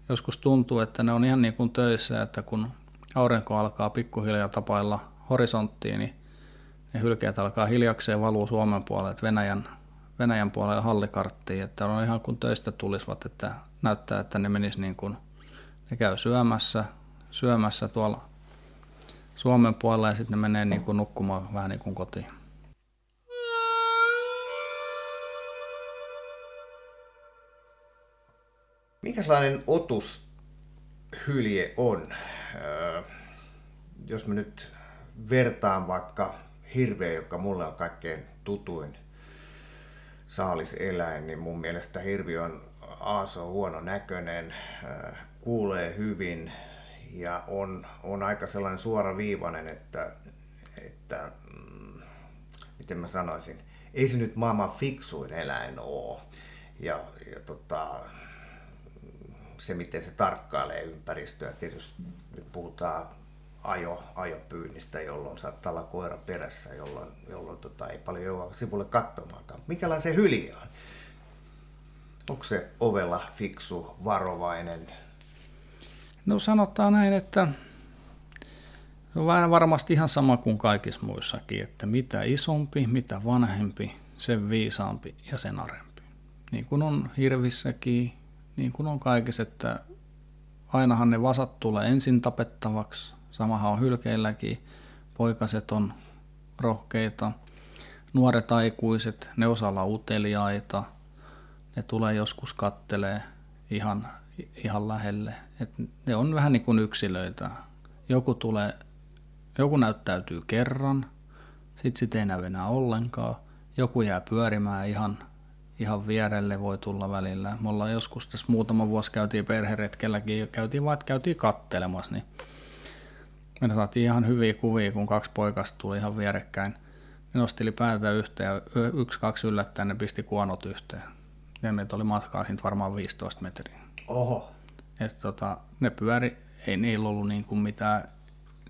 joskus tuntuu, että ne on ihan niin kuin töissä, että kun aurinko alkaa pikkuhiljaa tapailla horisonttiin, niin ne hylkeet alkaa hiljakseen valua Suomen puolelle, että Venäjän, Venäjän puolelle hallikarttiin, että on ihan kuin töistä tulisivat, että näyttää, että ne menis niin kuin, ne käy syömässä, syömässä tuolla Suomen puolella ja sitten ne menee niin kuin nukkumaan vähän niin kuin kotiin. Minkälainen otus hylje on? Öö, jos mä nyt vertaan vaikka hirveä, joka mulle on kaikkein tutuin saaliseläin, niin mun mielestä hirvi on aaso huono näköinen, öö, kuulee hyvin ja on, on aika sellainen suoraviivainen, että, että mm, miten mä sanoisin, ei se nyt maailman fiksuin eläin ole. Ja, ja tota, se, miten se tarkkailee ympäristöä. Tietysti nyt puhutaan ajo, ajopyynnistä, jolloin saattaa olla koira perässä, jolloin, jolloin tota, ei paljon jouda sivulle katsomaankaan. Mikälainen se hyliä on? Onko se ovella fiksu, varovainen? No sanotaan näin, että se on varmasti ihan sama kuin kaikissa muissakin, että mitä isompi, mitä vanhempi, sen viisaampi ja sen arempi. Niin kuin on hirvissäkin, niin kuin on kaikissa, että ainahan ne vasat tulee ensin tapettavaksi, samahan on hylkeilläkin, poikaset on rohkeita, nuoret aikuiset, ne osaa olla uteliaita, ne tulee joskus kattelee ihan, ihan lähelle. Et ne on vähän niin kuin yksilöitä. Joku, tulee, joku näyttäytyy kerran, sitten sit ei näy enää ollenkaan. Joku jää pyörimään ihan ihan vierelle voi tulla välillä. Me ollaan joskus tässä muutama vuosi käytiin perheretkelläkin käytiin vaan, käytiin kattelemassa, niin me saatiin ihan hyviä kuvia, kun kaksi poikasta tuli ihan vierekkäin. Ne nostili päätä yhteen ja yksi, kaksi yllättäen ne pisti kuonot yhteen. Ja meitä oli matkaa siitä varmaan 15 metriä. Oho. Et tota, ne pyöri, ei niillä ollut niin kuin mitään,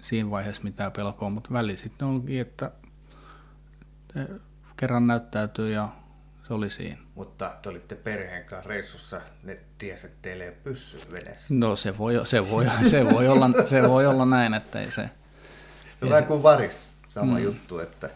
siinä vaiheessa mitään pelkoa, mutta väli sitten onkin, että kerran näyttäytyy ja se oli siinä. Mutta te olitte perheen kanssa reissussa, ne tiesi, että teillä ei pyssy veneessä. No se voi, se voi, se voi, olla, se voi olla näin, että ei se... No vähän kuin varis, sama mm. juttu, että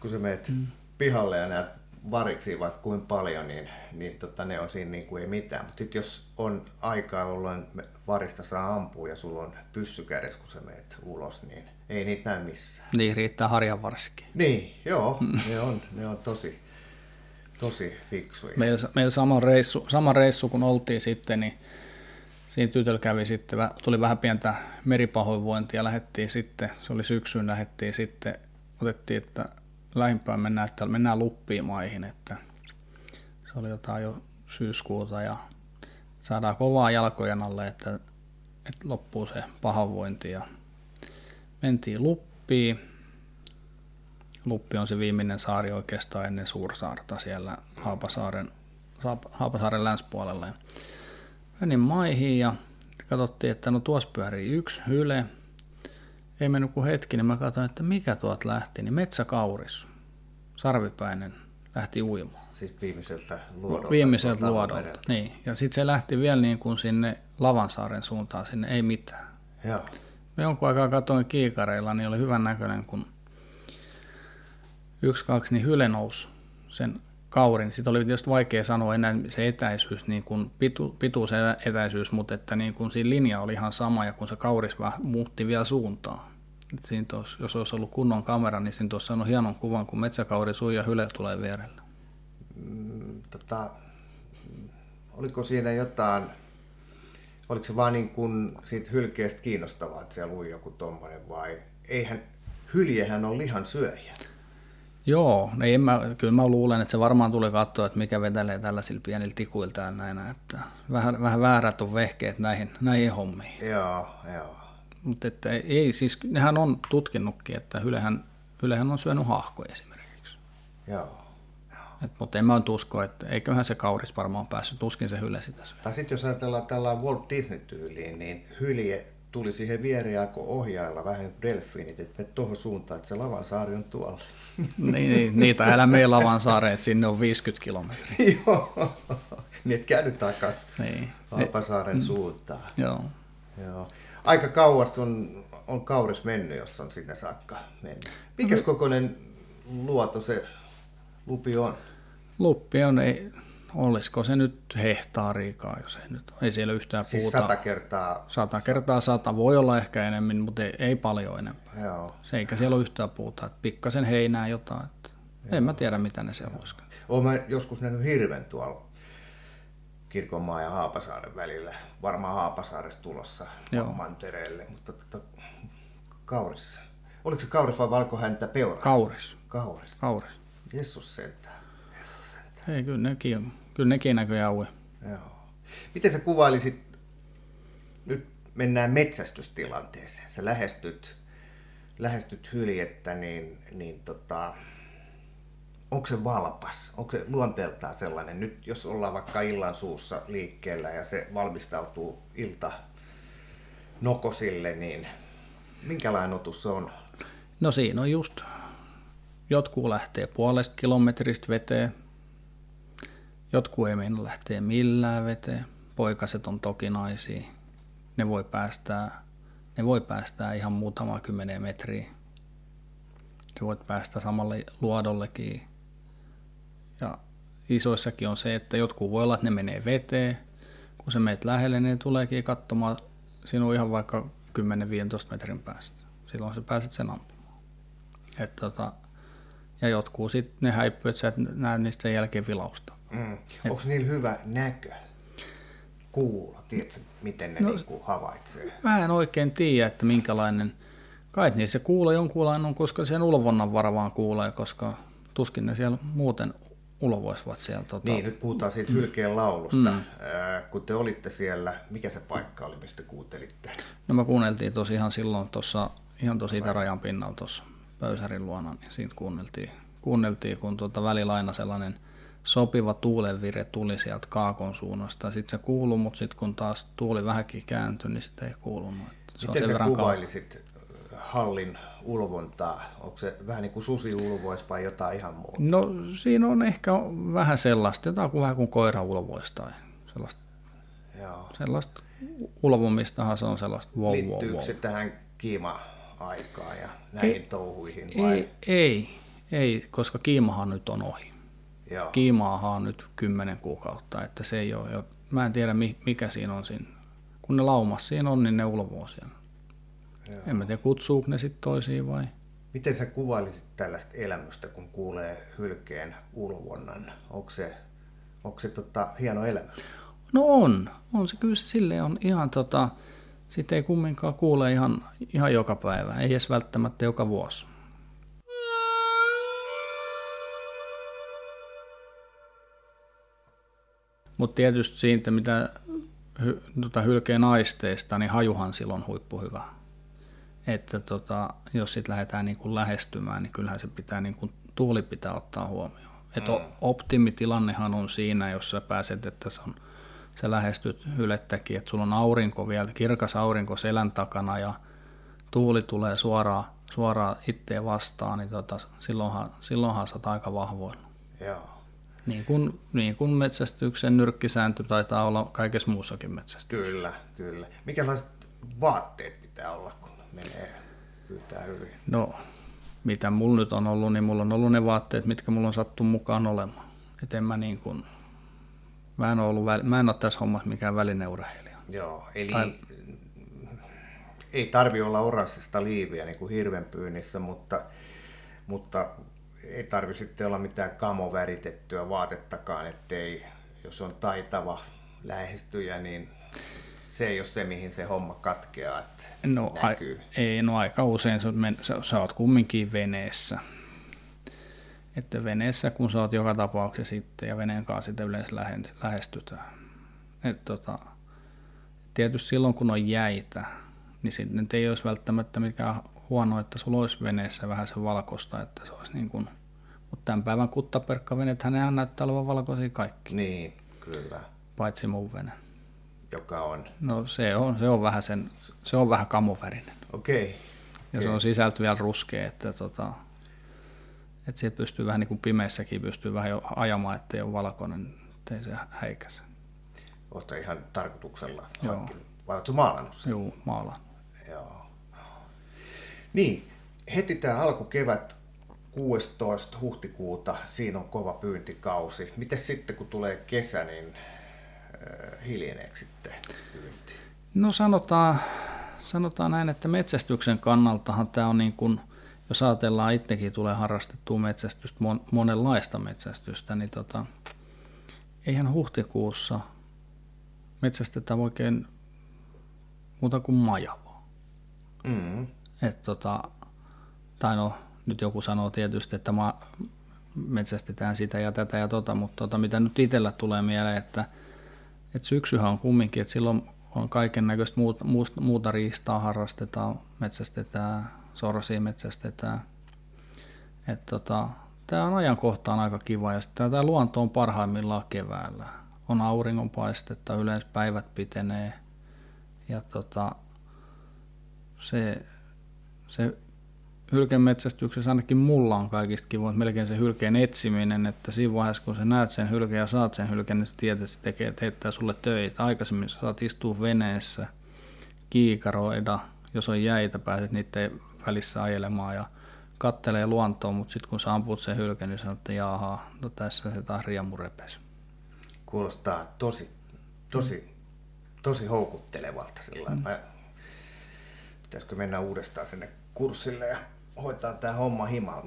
kun sä meet mm. pihalle ja näet variksi vaikka kuin paljon, niin, niin tota, ne on siinä niin kuin ei mitään. Mutta sitten jos on aikaa, jolloin varista saa ampua ja sulla on pyssy kädessä, kun sä meet ulos, niin ei niitä näy missään. Niin, riittää harjanvarsikin. Niin, joo, mm. ne, on, ne on tosi, Tosi fiksuja. Meillä, meillä sama, reissu, sama reissu, kun oltiin sitten, niin siinä tytöllä kävi sitten, tuli vähän pientä meripahoinvointia, lähettiin sitten, se oli syksyyn, lähettiin sitten, otettiin, että lähimpään mennään, että mennään luppiin maihin, että se oli jotain jo syyskuuta ja saadaan kovaa jalkojen alle, että, että loppuu se pahoinvointi ja mentiin luppiin, Luppi on se viimeinen saari oikeastaan ennen Suursaarta siellä Haapasaaren, Haapasaaren länspuolella. Ja menin maihin ja katsottiin, että no tuossa pyörii yksi hyle. Ei mennyt kuin hetki, niin mä katsoin, että mikä tuot lähti, niin metsäkauris, sarvipäinen, lähti uimaan. Siis viimeiseltä luodolta. Viimeiseltä luodolta, niin. Ja sitten se lähti vielä niin kuin sinne Lavansaaren suuntaan, sinne ei mitään. Joo. Me jonkun aikaa katsoin kiikareilla, niin oli hyvän näköinen, kun yksi, kaksi, niin hyle nousi sen kaurin. Sitten oli tietysti vaikea sanoa enää se etäisyys, niin kuin pitu, pituus etäisyys, mutta että niin kuin siinä linja oli ihan sama ja kun se kauris vähän muutti vielä suuntaa. Et siinä tos, jos olisi ollut kunnon kamera, niin siinä tuossa on hienon kuvan, kun metsäkauri suu ja hyle tulee vierellä. Mm, tota, oliko siinä jotain, oliko se vaan niin kuin siitä hylkeestä kiinnostavaa, että siellä ui joku tommonen vai eihän, hyljehän on lihan syöjä. Joo, ei en mä, kyllä mä luulen, että se varmaan tuli katsoa, että mikä vetelee tällaisilla pienillä tikuilla ja näin, että vähän, vähän väärät on vehkeet näihin, näihin hommiin. Joo, joo. Mutta että ei, siis nehän on tutkinutkin, että Ylehän, Ylehän on syönyt hahkoja esimerkiksi. Joo. Et, mutta en mä nyt usko, että eiköhän se kauris varmaan päässyt, tuskin se hyle sitä syö. Tai sitten jos ajatellaan tällä Walt Disney-tyyliin, niin hylje tuli siihen viereen alkoi ohjailla vähän niin kuin delfiinit, että me tuohon suuntaan, että se Lavansaari on tuolla. Niin, niin, niitä älä meillä Lavansaare, että sinne on 50 kilometriä. *laughs* Joo, niin et käynyt takas Niin. Valpasaaren suuntaan. Joo. Joo. Aika kauas on, on kauris mennyt, jos on sinne saakka mennyt. Mikäs kokoinen luoto se lupi on? Luppi on, ei, olisiko se nyt hehtaariikaan, jos ei nyt, ei siellä yhtään Siis puuta. sata kertaa. Sata kertaa sata, voi olla ehkä enemmän, mutta ei, ei paljon enempää. Joo. Se eikä siellä ole yhtään puuta, että pikkasen heinää jotain. Että en mä tiedä, mitä ne siellä olisikaan. Olen joskus nähnyt hirven tuolla Kirkonmaa ja Haapasaaren välillä. Varmaan Haapasaaresta tulossa Joo. mantereelle, mutta tota, kaurissa. Oliko se kauris vai valkohäntä peura? Kauris, kauris. kauris. Jessus sentään. Ei, kyllä nekin, kyllä nekin näköjään ui. Joo. Miten sä kuvailisit, nyt mennään metsästystilanteeseen, sä lähestyt, lähestyt hyljettä, niin, niin tota, onko se valpas, onko se luonteeltaan sellainen, nyt jos ollaan vaikka illan suussa liikkeellä ja se valmistautuu ilta nokosille, niin minkälainen otus se on? No siinä on just, jotkut lähtee puolesta kilometristä veteen, jotkut ei meinaa lähteä millään veteen, poikaset on toki naisia, ne voi päästää, ne voi päästää ihan muutama kymmenen metriä. Se voit päästä samalle luodollekin. Ja isoissakin on se, että jotkut voi olla, että ne menee veteen. Kun se meet lähelle, niin ne tuleekin katsomaan sinua ihan vaikka 10-15 metrin päästä. Silloin sä pääset sen ampumaan. Et tota, ja jotkut sitten ne häipyy, että sä et näe niistä sen jälkeen vilausta. Mm. Onko niillä hyvä näkö? Kuulo, tiedätkö, miten ne no, niinku havaitsee? Mä en oikein tiedä, että minkälainen, kai niissä kuulee jonkunlainen on, koska sen ulvonnan vara vaan kuulee, koska tuskin ne siellä muuten ulvoisivat siellä. Tota... Niin, nyt puhutaan siitä hylkeen laulusta. Mm. Kun te olitte siellä, mikä se paikka oli, mistä kuuntelitte? No me kuunneltiin tosiaan silloin tuossa, ihan tosi rajan pinnalla tuossa Pöysärin luona, niin siitä kuunneltiin, kuunneltiin kun tuota välillä aina sellainen sopiva tuulenvire tuli sieltä kaakon suunnasta. Sitten se kuului, mutta sitten kun taas tuuli vähänkin kääntyi, niin sitten ei kuulunut. Se Miten sä kuvailisit hallin ulvontaa? Onko se vähän niin kuin susi ulvois vai jotain ihan muuta? No siinä on ehkä vähän sellaista, jotain kuin vähän kuin koira ulvois tai sellaista, Joo. sellaista ulvomistahan se on sellaista wow, Liittyykö wow, se wow. tähän kiima-aikaan ja näihin Ei- touhuihin? Vai? Ei, ei, ei, koska kiimahan nyt on ohi. Joo. Kiimaahan on nyt kymmenen kuukautta, että se ei ole, jo- mä en tiedä mi- mikä siinä on siinä. Kun ne laumas siinä on, niin ne ulvoo siellä. Joo. En mä tiedä, kutsuuko ne sitten toisiin vai? Miten sä kuvailisit tällaista elämystä, kun kuulee hylkeen ulvonnan? Onko se, onko se tota, hieno elämys? No on, on se kyllä se silleen on ihan tota, sitä ei kumminkaan kuule ihan, ihan joka päivä, ei edes välttämättä joka vuosi. Mutta tietysti siitä, mitä hy, tota hylkeen aisteista, niin hajuhan silloin huippuhyvä. Että tota, jos sitten lähdetään niin kuin lähestymään, niin kyllähän se pitää, niin kuin, tuuli pitää ottaa huomioon. Et mm. optimitilannehan on siinä, jos sä pääset, että se on, sä lähestyt hylettäkin, että sulla on aurinko vielä, kirkas aurinko selän takana ja tuuli tulee suoraan, suoraan itteen vastaan, niin tota, silloinhan, silloinhan sä oot aika vahvoilla. Joo. Niin kuin, niin kuin metsästyksen nyrkkisääntö taitaa olla kaikessa muussakin metsästyksessä. Kyllä, kyllä. Minkälaiset vaatteet pitää olla, kun menee pyytää yli? No, mitä mulla nyt on ollut, niin mulla on ollut ne vaatteet, mitkä mulla on sattu mukaan olemaan. Et en mä niin kuin, mä en, ollut, mä en ole tässä hommassa mikään välineurheilija. Joo, eli tai... ei tarvi olla oranssista liiviä niin kuin hirvenpyynnissä, mutta, mutta ei tarvi sitten olla mitään kamoväritettyä vaatettakaan, ettei, jos on taitava lähestyjä, niin se ei ole se, mihin se homma katkeaa. Että no, näkyy. A, ei, no aika usein sä, men, sä, sä oot kumminkin veneessä. Että veneessä, kun sä oot joka tapauksessa sitten, ja veneen kanssa sitten yleensä lähestytään. Et tota, tietysti silloin, kun on jäitä, niin sitten ei olisi välttämättä mikään huono, että sulla olisi veneessä vähän se valkoista, että se olisi niin kuin, mutta tämän päivän kuttaperkkavenet, hänhän näyttää olevan valkoisia kaikki. Niin, kyllä. Paitsi mun vene. Joka on? No se on, se on vähän, sen, se on vähän kamuvärinen. Okei. Okay. Ja okay. se on sisältö vielä ruskea, että tota, että siitä pystyy vähän niin kuin pimeissäkin pystyy vähän jo ajamaan, ettei ole valkoinen, ettei se häikäse. Oletko ihan tarkoituksella Joo. Vai oletko maalannut sen? Joo, maalaan. Joo. Niin, heti tämä alkukevät 16. huhtikuuta, siinä on kova pyyntikausi. Miten sitten kun tulee kesä, niin äh, hiljeneekö sitten pyynti? No sanotaan, sanotaan näin, että metsästyksen kannaltahan tämä on niin kuin, jos ajatellaan itsekin tulee harrastettua metsästystä, monenlaista metsästystä, niin tota, eihän huhtikuussa metsästetä oikein muuta kuin majavaa. Mm. Et tota, tai no, nyt joku sanoo tietysti, että ma- metsästetään sitä ja tätä ja tota, mutta tota, mitä nyt itsellä tulee mieleen, että, että syksyhän on kumminkin, että silloin on kaiken näköistä muuta, muuta riistaa harrastetaan, metsästetään, sorsia metsästetään. Et tota, tämä on ajankohtaan aika kiva ja sitten tämä luonto on parhaimmillaan keväällä. On auringonpaistetta, yleensä päivät pitenee ja tota, se, se hylkemetsästyksessä ainakin mulla on kaikista kivoa, melkein se hylkeen etsiminen, että siinä vaiheessa kun sä näet sen hylkeen ja saat sen hylkeen, niin sä tiedät, että se tekee, teettää sulle töitä. Aikaisemmin sä saat istua veneessä, kiikaroida, jos on jäitä, pääset niiden välissä ajelemaan ja kattelee luontoa, mutta sitten kun sä amput sen hylkeen, niin sanot, että jaha, no tässä se taas riemu repes. Kuulostaa tosi, tosi, tosi houkuttelevalta sillä mm. Pitäisikö mennä uudestaan sinne kurssille ja hoitaa tämä homma hima.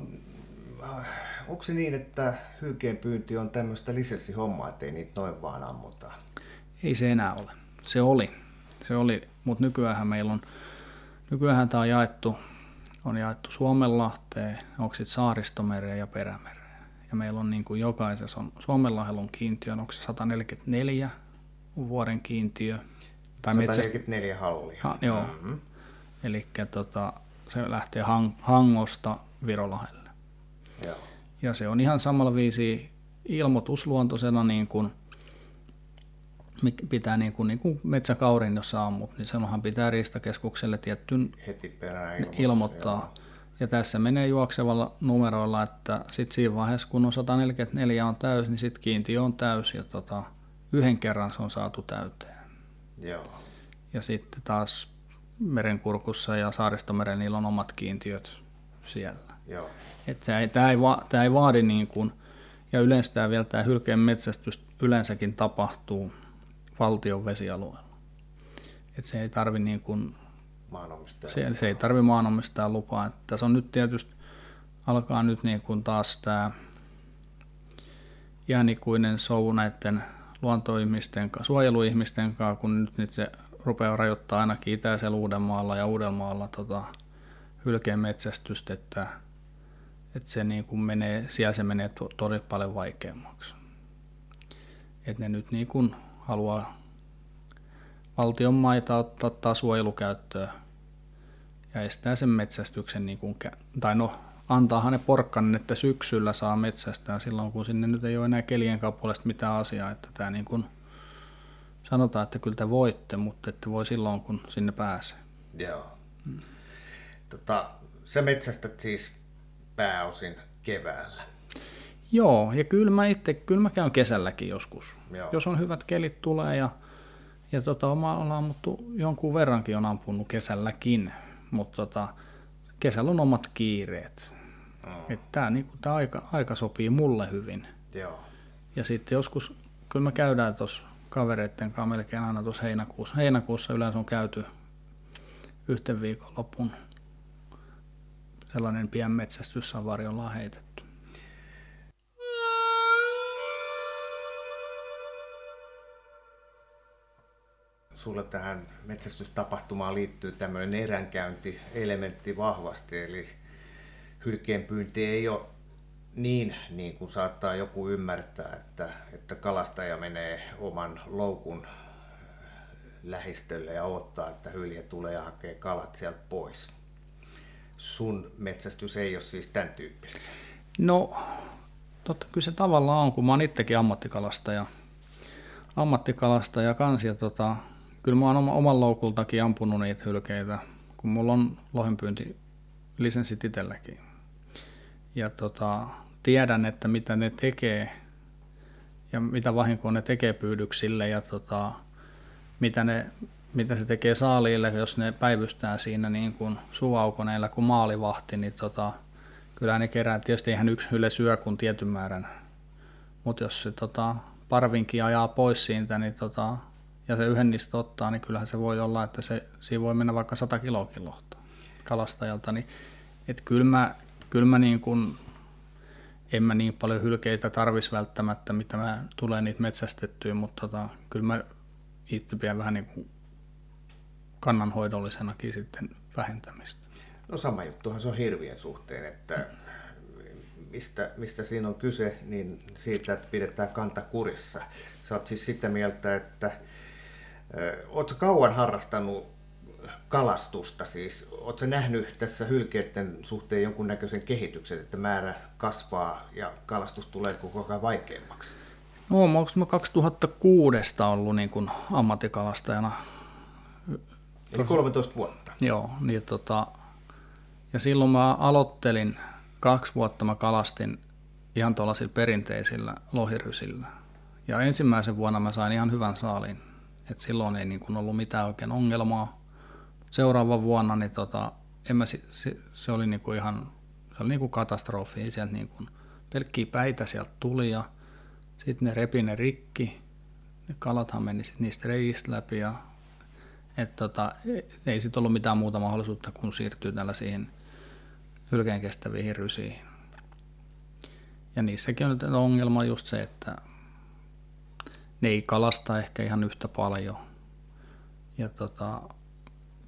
Onko se niin, että pyynti on tämmöistä lisenssihommaa, ettei niitä noin vaan ammuta? Ei se enää ole. Se oli. Se oli, mutta nykyään meillä on, nykyään tämä on jaettu, on jaettu Suomenlahteen, onko sitten Saaristomereen ja Perämereen. Ja meillä on niin kuin jokaisessa on Suomenlahdella on kiintiö, onko se 144 vuoden kiintiö. Tai 144 hallia. Ha, joo. Mm-hmm. Eli tota, se lähtee hang, Hangosta Virolahelle. Joo. Ja se on ihan samalla viisi ilmoitusluontoisena niin kuin pitää niin kuin, niin kuin metsäkaurin, jos ammut, niin silloinhan pitää riistakeskukselle tiettyyn Heti perään ilmoittaa. Joo. Ja tässä menee juoksevalla numeroilla, että sitten siinä vaiheessa, kun on 144 on täys, niin sitten kiintiö on täys ja tota, yhden kerran se on saatu täyteen. Joo. Ja sitten taas merenkurkussa ja saaristomeren, niillä on omat kiintiöt siellä. Joo. Että ei, tämä, ei va, tämä ei vaadi niin kuin, ja yleensä tämä vielä tämä hylkeen metsästys yleensäkin tapahtuu valtion vesialueella. Että se ei tarvi niin kuin, se, se ei tarvi maanomistaa lupaa. Että tässä on nyt tietysti, alkaa nyt niin kuin taas tämä iänikuinen sou näiden luontoihmisten, suojeluihmisten kanssa, kun nyt, nyt se rupeaa rajoittaa ainakin itäisellä Uudenmaalla ja Uudenmaalla tota, hylkeen metsästystä, että, että se niin kuin menee, siellä se menee to, todella paljon vaikeammaksi. Että ne nyt niin kuin haluaa valtion maita ottaa taas suojelukäyttöön ja estää sen metsästyksen, niin kuin, tai no antaahan ne porkkan, että syksyllä saa metsästää silloin, kun sinne nyt ei ole enää kelien puolesta mitään asiaa, että tämä niin kuin, sanotaan, että kyllä te voitte, mutta ette voi silloin, kun sinne pääsee. Joo. Hmm. Tota, sä metsästät siis pääosin keväällä. Joo, ja kyllä mä itse, kyllä mä käyn kesälläkin joskus. Joo. Jos on hyvät kelit tulee ja, ja tota, oma ammuttu jonkun verrankin on ampunut kesälläkin, mutta tota, kesällä on omat kiireet. Oh. Että tämä niinku, aika, aika sopii mulle hyvin. Joo. Ja sitten joskus, kyllä me käydään tuossa kavereiden kanssa melkein aina tuossa heinäkuussa. Heinäkuussa yleensä on käyty yhten viikonlopun sellainen pien metsästyssavari ollaan heitetty. Sulle tähän metsästystapahtumaan liittyy tämmöinen eränkäynti-elementti vahvasti, eli hylkeenpyynti ei ole niin, niin kuin saattaa joku ymmärtää, että, että kalastaja menee oman loukun lähistölle ja odottaa, että hylje tulee ja hakee kalat sieltä pois. Sun metsästys ei ole siis tämän tyyppistä. No, totta kyllä se tavallaan on, kun mä oon itsekin ammattikalastaja. Ammattikalastaja kans ja tota, kyllä mä oon oman loukultakin ampunut niitä hylkeitä, kun mulla on lohenpyynti lisenssit itselläkin. Ja tota, tiedän, että mitä ne tekee ja mitä vahinkoa ne tekee pyydyksille ja tota, mitä, ne, mitä se tekee saaliille, jos ne päivystää siinä niin kuin suaukoneilla kuin maalivahti, niin tota, kyllä ne kerää. Tietysti eihän yksi hyle syö kuin tietyn määrän, mutta jos se tota, parvinkin ajaa pois siitä niin tota, ja se yhden niistä ottaa, niin kyllähän se voi olla, että se, siinä voi mennä vaikka 100 kilokin lohta kalastajalta. Niin, et kyllä mä, kyllä mä niin kuin en mä niin paljon hylkeitä tarvis välttämättä, mitä mä tulee niitä metsästettyä, mutta tota, kyllä mä itse pidän vähän niin kuin kannanhoidollisenakin sitten vähentämistä. No sama juttuhan se on hirvien suhteen, että mistä, mistä siinä on kyse, niin siitä, että pidetään kanta kurissa. Sä oot siis sitä mieltä, että Oletko kauan harrastanut kalastusta siis? Oletko nähnyt tässä hylkeiden suhteen jonkunnäköisen kehityksen, että määrä kasvaa ja kalastus tulee koko ajan vaikeammaksi? No, mä mä 2006 ollut niin kuin ammattikalastajana. Eli 13 vuotta? Joo, niin tota, ja silloin mä aloittelin, kaksi vuotta mä kalastin ihan tuollaisilla perinteisillä lohirysillä. Ja ensimmäisen vuonna mä sain ihan hyvän saalin. Et silloin ei niin kuin ollut mitään oikein ongelmaa seuraavan vuonna niin tota, en mä, se, se, oli niinku ihan se oli niinku katastrofi. Sieltä niinku pelkkiä päitä sieltä tuli ja sitten ne repi ne rikki. Ne kalathan meni sitten niistä reistä läpi ja et tota, ei, ei sitten ollut mitään muuta mahdollisuutta kuin siirtyä tällaisiin hylkeen kestäviin rysiin. Ja niissäkin on nyt ongelma just se, että ne ei kalasta ehkä ihan yhtä paljon. Ja tota,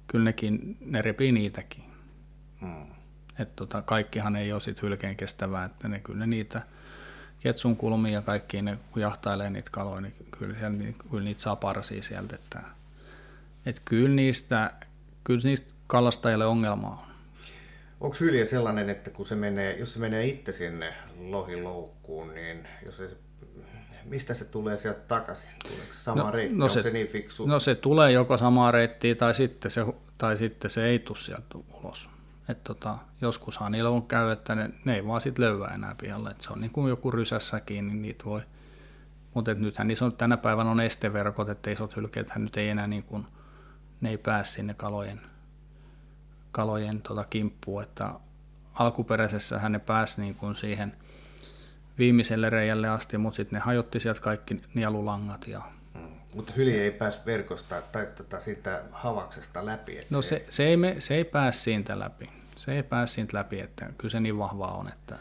kyllä nekin, ne repii niitäkin. Hmm. Et tota, kaikkihan ei ole sit hylkeen kestävää, että ne kyllä ne niitä ketsun kulmia ja kaikki ne, kun jahtailee niitä kaloja, niin kyllä, siellä, kyllä niitä saa parsia sieltä. Että, et kyllä niistä, kyllä niistä kalastajille ongelmaa on. Onko hylje sellainen, että kun se menee, jos se menee itse sinne lohiloukkuun, niin jos se mistä se tulee sieltä takaisin? Tuleeko sama no, reitti? No se, se niin fiksu? No se tulee joko samaa reittiä tai sitten se, tai sitten se ei tule sieltä ulos. Et tota, joskushan niillä on käy, että ne, ne ei vaan sitten löyvää enää pihalle. Et se on niin kuin joku rysässäkin, niin niitä voi. Mutta nythän niissä on, tänä päivänä on esteverkot, että isot hylkeet nyt ei enää niin kuin, ne ei pääse sinne kalojen, kalojen tota kimppuun. Että alkuperäisessä ne pääsi niin kuin siihen – viimeiselle reijälle asti, mutta sitten ne hajotti sieltä kaikki nielulangat. Ja... Hmm. Mutta hyli ei pääs verkosta tai tota, siitä havaksesta läpi. No se, se, se, ei me, se ei pääs siitä läpi. Se ei pääs siitä läpi, että kyllä se niin vahvaa on. Että...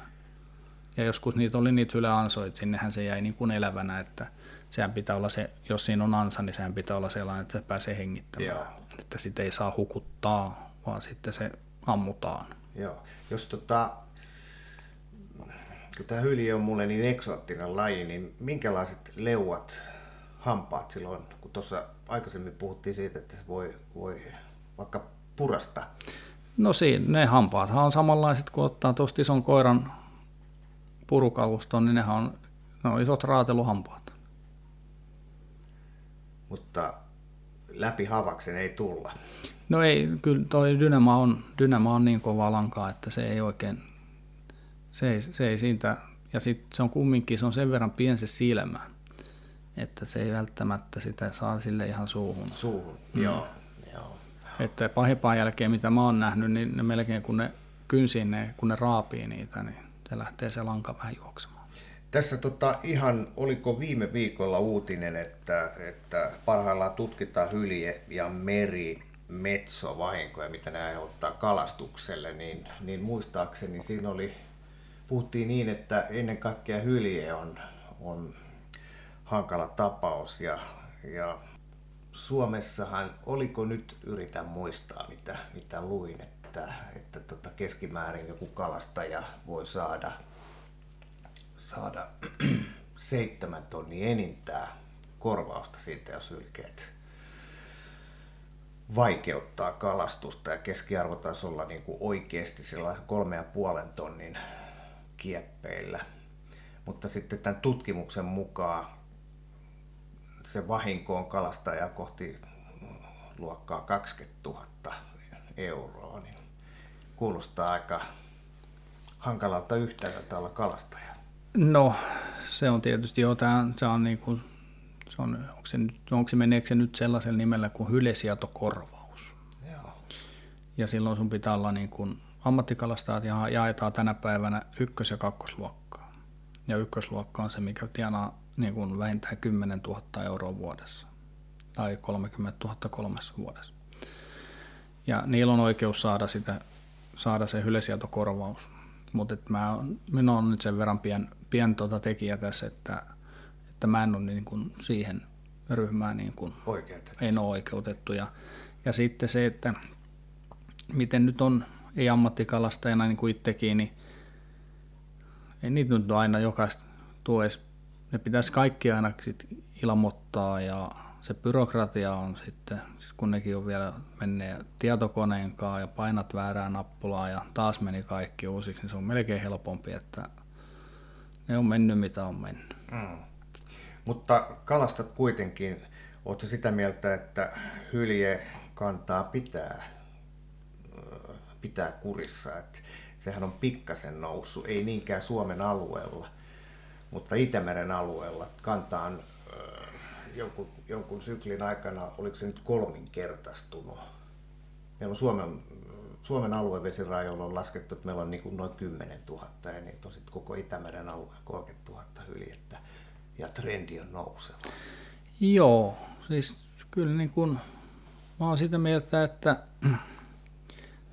Ja joskus niitä oli niitä yleansoja, että sinnehän se jäi niin kuin elävänä, että sehän pitää olla se, jos siinä on ansa, niin sehän pitää olla sellainen, että se pääsee hengittämään. Joo. Että sitä ei saa hukuttaa, vaan sitten se ammutaan. Joo. Jos tota, kun tämä hyli on mulle niin eksoottinen laji, niin minkälaiset leuat, hampaat silloin, kun tuossa aikaisemmin puhuttiin siitä, että se voi, voi vaikka purasta? No siinä, ne hampaathan on samanlaiset, kun ottaa tuosta ison koiran purukaluston, niin nehän on, ne on isot raateluhampaat. Mutta läpi havaksen ei tulla. No ei, kyllä toi dynama on, dynama on niin kova lankaa, että se ei oikein se ei, se ei siitä, ja sitten se on kumminkin, se on sen verran pieni se silmä, että se ei välttämättä sitä saa sille ihan suuhun. Suuhun, mm. joo. joo. Että pahimpaan jälkeen, mitä mä oon nähnyt, niin ne melkein kun ne kynsiin, ne, kun ne raapii niitä, niin se lähtee se lanka vähän juoksemaan. Tässä tota, ihan, oliko viime viikolla uutinen, että, että parhaillaan tutkitaan hylje- ja meri metsovahinkoja, mitä ne aiheuttaa kalastukselle, niin, niin muistaakseni siinä oli, puhuttiin niin, että ennen kaikkea hylje on, on hankala tapaus ja, ja Suomessahan, oliko nyt, yritän muistaa mitä, mitä luin, että, että tota keskimäärin joku kalastaja voi saada, saada *clears throat* seitsemän tonnia enintään korvausta siitä, jos hylkeet vaikeuttaa kalastusta. Ja keskiarvotasolla niin kuin oikeasti sillä kolme ja puolen tonnin kieppeillä. Mutta sitten tämän tutkimuksen mukaan se vahinko on kalastaja kohti luokkaa 20 000 euroa, niin kuulostaa aika hankalalta yhtälöltä olla kalastaja. No, se on tietysti jo, tämä, se on niin kuin, se on, onko, se nyt, onko se, meneekö se nyt sellaisella nimellä kuin hylesietokorvaus? Joo. Ja silloin sun pitää olla niin kuin, ammattikalastajat ja jaetaan tänä päivänä ykkös- ja kakkosluokkaa. Ja ykkösluokka on se, mikä tienaa niin kuin vähintään 10 000 euroa vuodessa tai 30 000 kolmessa vuodessa. Ja niillä on oikeus saada, sitä, saada se hylesietokorvaus. Mutta mä, minä olen nyt sen verran pien, pien tuota tekijä tässä, että, että mä en ole niin kuin siihen ryhmään niin kuin, Oikeutettu. en ole oikeutettu. Ja, ja sitten se, että miten nyt on ei ammattikalastajana niin kuin itsekin, niin ei niitä nyt aina jokaista tuo edes ne pitäisi kaikki aina sit ilmoittaa ja se byrokratia on sitten, sit kun nekin on vielä menneet tietokoneen kanssa ja painat väärää nappulaa ja taas meni kaikki uusiksi, niin se on melkein helpompi, että ne on mennyt mitä on mennyt. Mm. Mutta kalastat kuitenkin, oletko sitä mieltä, että hylje kantaa pitää, pitää kurissa, että sehän on pikkasen noussut, ei niinkään Suomen alueella, mutta Itämeren alueella kantaan jonkun, jonkun syklin aikana, oliko se nyt kolminkertaistunut. Meillä on Suomen, Suomen aluevesirajoilla on laskettu, että meillä on niin kuin noin 10 000 ja niitä on sitten koko Itämeren alueella 30 000 hyljettä ja trendi on nouseva. Joo, siis kyllä niin kuin, mä oon sitä mieltä, että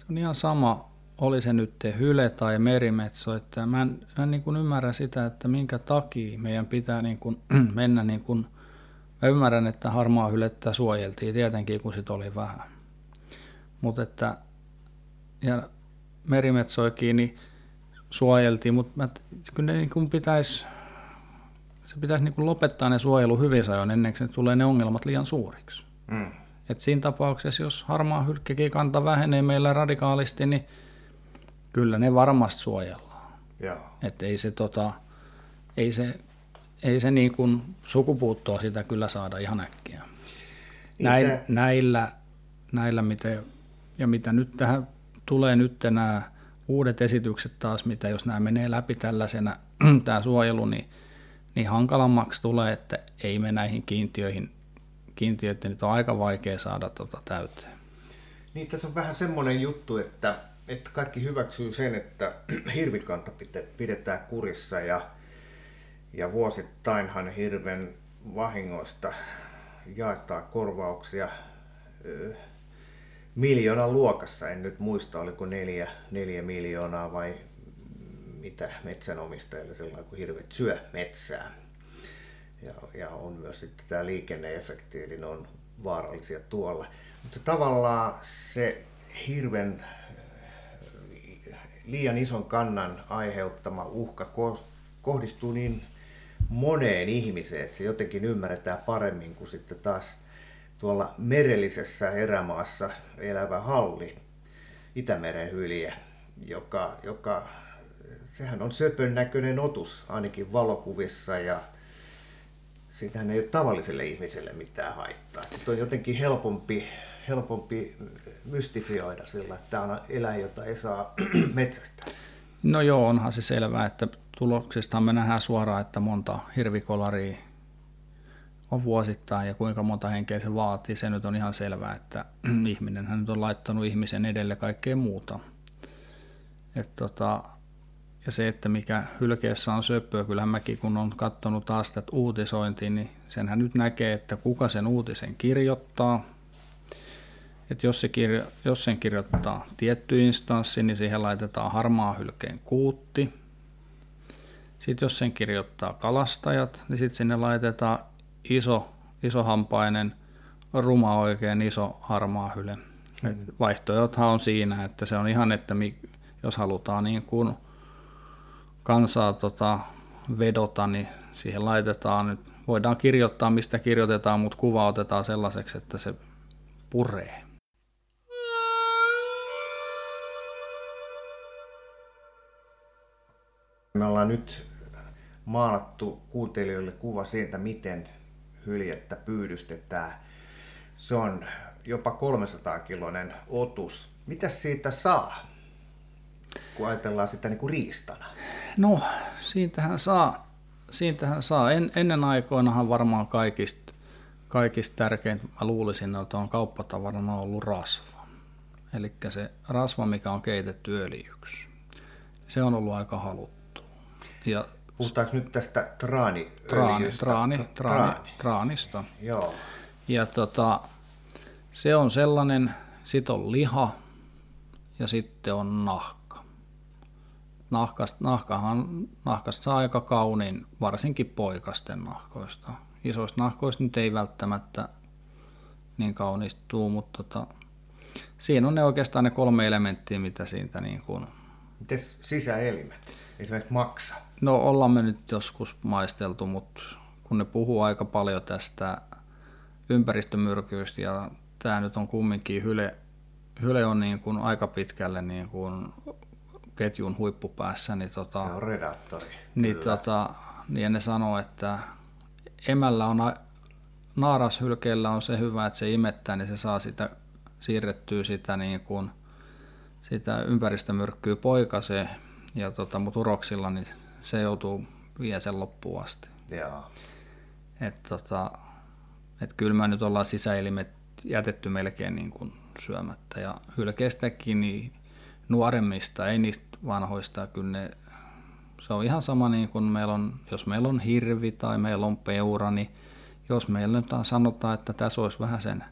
se on ihan sama, oli se nyt hyle tai merimetso, että mä en, mä en niin kuin ymmärrä sitä, että minkä takia meidän pitää niin kuin *clears throat* mennä niin kuin, mä ymmärrän, että harmaa hylettä suojeltiin tietenkin, kun sit oli vähän. Mutta että, ja merimetsoikin niin suojeltiin, mutta kyllä ne niin kuin pitäisi, se pitäisi niin kuin lopettaa ne suojelu hyvin ajoin ennen kuin tulee ne ongelmat liian suuriksi. Mm. Et siinä tapauksessa, jos harmaa hylkkäkin kanta vähenee meillä radikaalisti, niin Kyllä ne varmasti suojellaan. Joo. Et ei se, tota, ei se, ei se niin kuin sukupuuttoa sitä kyllä saada ihan äkkiä. Näin, Itä... näillä, näillä miten, ja mitä nyt tähän tulee nyt nämä uudet esitykset taas, mitä jos nämä menee läpi tällaisena, *clears throat* tämä suojelu, niin, niin hankalammaksi tulee, että ei me näihin kiintiöihin, kiintiöitä nyt on aika vaikea saada tota täyteen. Niin, tässä on vähän semmoinen juttu, että että kaikki hyväksyy sen, että *clears throat* hirvikanta pidetään kurissa ja, ja vuosittainhan hirven vahingoista jaetaan korvauksia miljoonan luokassa. En nyt muista, oliko neljä, neljä miljoonaa vai mitä metsänomistajille sellainen, kun hirvet syö metsää. Ja, ja on myös sitten tämä liikenneefekti, eli ne on vaarallisia tuolla. Mutta tavallaan se hirven liian ison kannan aiheuttama uhka kohdistuu niin moneen ihmiseen, että se jotenkin ymmärretään paremmin kuin sitten taas tuolla merellisessä erämaassa elävä halli, Itämeren hyljä, joka, joka sehän on söpön näköinen otus ainakin valokuvissa ja siitähän ei ole tavalliselle ihmiselle mitään haittaa. Sitten on jotenkin helpompi, helpompi mystifioida sillä, että tämä on eläin, jota ei saa *clears throat* metsästä. No joo, onhan se selvää, että tuloksista me nähdään suoraan, että monta hirvikolaria on vuosittain ja kuinka monta henkeä se vaatii. Se nyt on ihan selvää, että *clears throat* ihminen hän nyt on laittanut ihmisen edelle kaikkea muuta. Et tota, ja se, että mikä hylkeessä on söppöä, kyllähän mäkin kun on katsonut taas tätä uutisointia, niin senhän nyt näkee, että kuka sen uutisen kirjoittaa. Että jos, se kirjo, jos sen kirjoittaa tietty instanssi, niin siihen laitetaan harmaa hylkeen kuutti. Sitten jos sen kirjoittaa kalastajat, niin sitten sinne laitetaan iso, isohampainen, ruma oikein iso harmaa hyle. Mm. Vaihtoehdothan on siinä, että se on ihan, että mi, jos halutaan niin kuin kansaa tota, vedota, niin siihen laitetaan nyt, voidaan kirjoittaa mistä kirjoitetaan, mutta kuva otetaan sellaiseksi, että se puree. Me ollaan nyt maalattu kuuntelijoille kuva siitä, miten hyljettä pyydystetään. Se on jopa 300 kiloinen otus. Mitä siitä saa, kun ajatellaan sitä niin kuin riistana? No, siitähän saa, siitähän saa. En, ennen aikoinahan varmaan kaikista, kaikista tärkeintä, mä luulisin, että on kauppatavarana ollut rasva. Eli se rasva, mikä on keitetty öljyksi. Se on ollut aika haluttu. Ja Puhutaanko nyt tästä traani traani, traani, traani, traani, traanista. Joo. Ja tota, se on sellainen, sit on liha ja sitten on nahka. Nahkast, nahkahan, nahkasta saa aika kauniin, varsinkin poikasten nahkoista. Isoista nahkoista nyt ei välttämättä niin kaunistuu, mutta tota, siinä on ne oikeastaan ne kolme elementtiä, mitä siitä niin kuin... Miten sisäelimet? Esimerkiksi maksa? No ollaan me nyt joskus maisteltu, mutta kun ne puhuu aika paljon tästä ympäristömyrkyistä ja tämä nyt on kumminkin hyle, hyle on niin kuin aika pitkälle niin kuin ketjun huippupäässä. Niin tota, se on redaktori. Niin, tota, niin ne sanoo, että emällä on, naarashylkeellä on se hyvä, että se imettää, niin se saa sitä siirrettyä sitä, niin kuin, sitä ympäristömyrkkyä poikaseen. Ja tota, mutta uroksilla niin se joutuu vie sen loppuun asti. Joo. Et, tota, et kyllä mä nyt ollaan sisäelimet jätetty melkein niin kuin syömättä. Ja hylkeestäkin niin nuoremmista, ei niistä vanhoista, kyllä ne, se on ihan sama niin kuin meillä on, jos meillä on hirvi tai meillä on peura, niin jos meillä nyt sanotaan, että tässä olisi vähän sen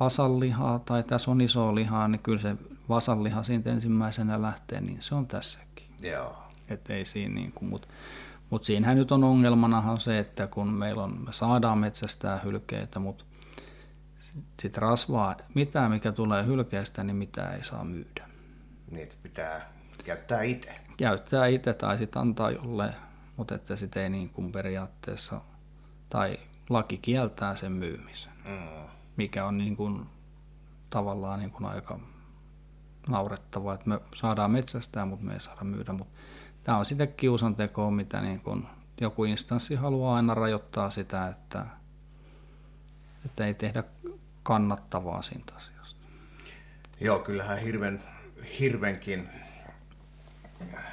vasallihaa tai tässä on iso lihaa, niin kyllä se vasalliha siitä ensimmäisenä lähtee, niin se on tässäkin. Joo. Et ei siinä niin kuin, mutta mut siinähän nyt on ongelmanahan se, että kun meillä on, me saadaan metsästää hylkeitä, mutta sitten rasvaa, mitään mikä tulee hylkeestä, niin mitä ei saa myydä. Niitä pitää käyttää itse. Käyttää itse tai sitten antaa jolle, mutta että sitten ei niin kuin periaatteessa, tai laki kieltää sen myymisen, mm. mikä on niin kuin tavallaan niin kuin aika naurettavaa, että me saadaan metsästää, mutta me ei saada myydä. Mutta tämä on sitä kiusantekoa, mitä niin kuin joku instanssi haluaa aina rajoittaa sitä, että, että ei tehdä kannattavaa siitä asiasta. Joo, kyllähän hirven, hirvenkin äh,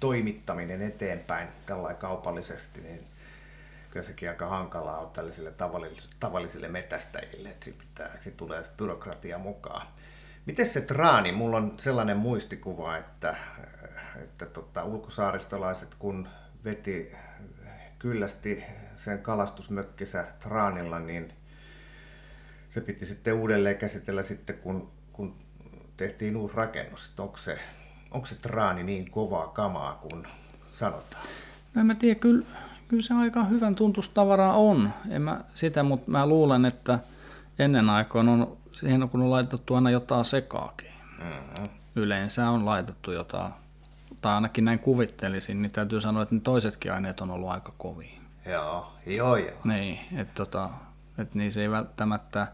toimittaminen eteenpäin tällä kaupallisesti, niin kyllä sekin aika hankalaa on tällaisille tavallisille, metästäjille, että sit, pitää, sit tulee byrokratia mukaan. Miten se traani? Mulla on sellainen muistikuva, että, että tota, ulkosaaristolaiset kun veti kyllästi sen kalastusmökkisä traanilla, niin se piti sitten uudelleen käsitellä sitten, kun, kun tehtiin uusi rakennus. Onko se, onko se traani niin kovaa kamaa kuin sanotaan? No en mä tiedä, kyllä, kyllä se aika hyvän tuntustavaraa on. En mä sitä, mutta mä luulen, että ennen aikoina on siihen kun on laitettu aina jotain sekaakin. Mm-hmm. Yleensä on laitettu jotain, tai ainakin näin kuvittelisin, niin täytyy sanoa, että ne toisetkin aineet on ollut aika kovia. Joo, joo joo. Niin, että tota, et niin se ei välttämättä,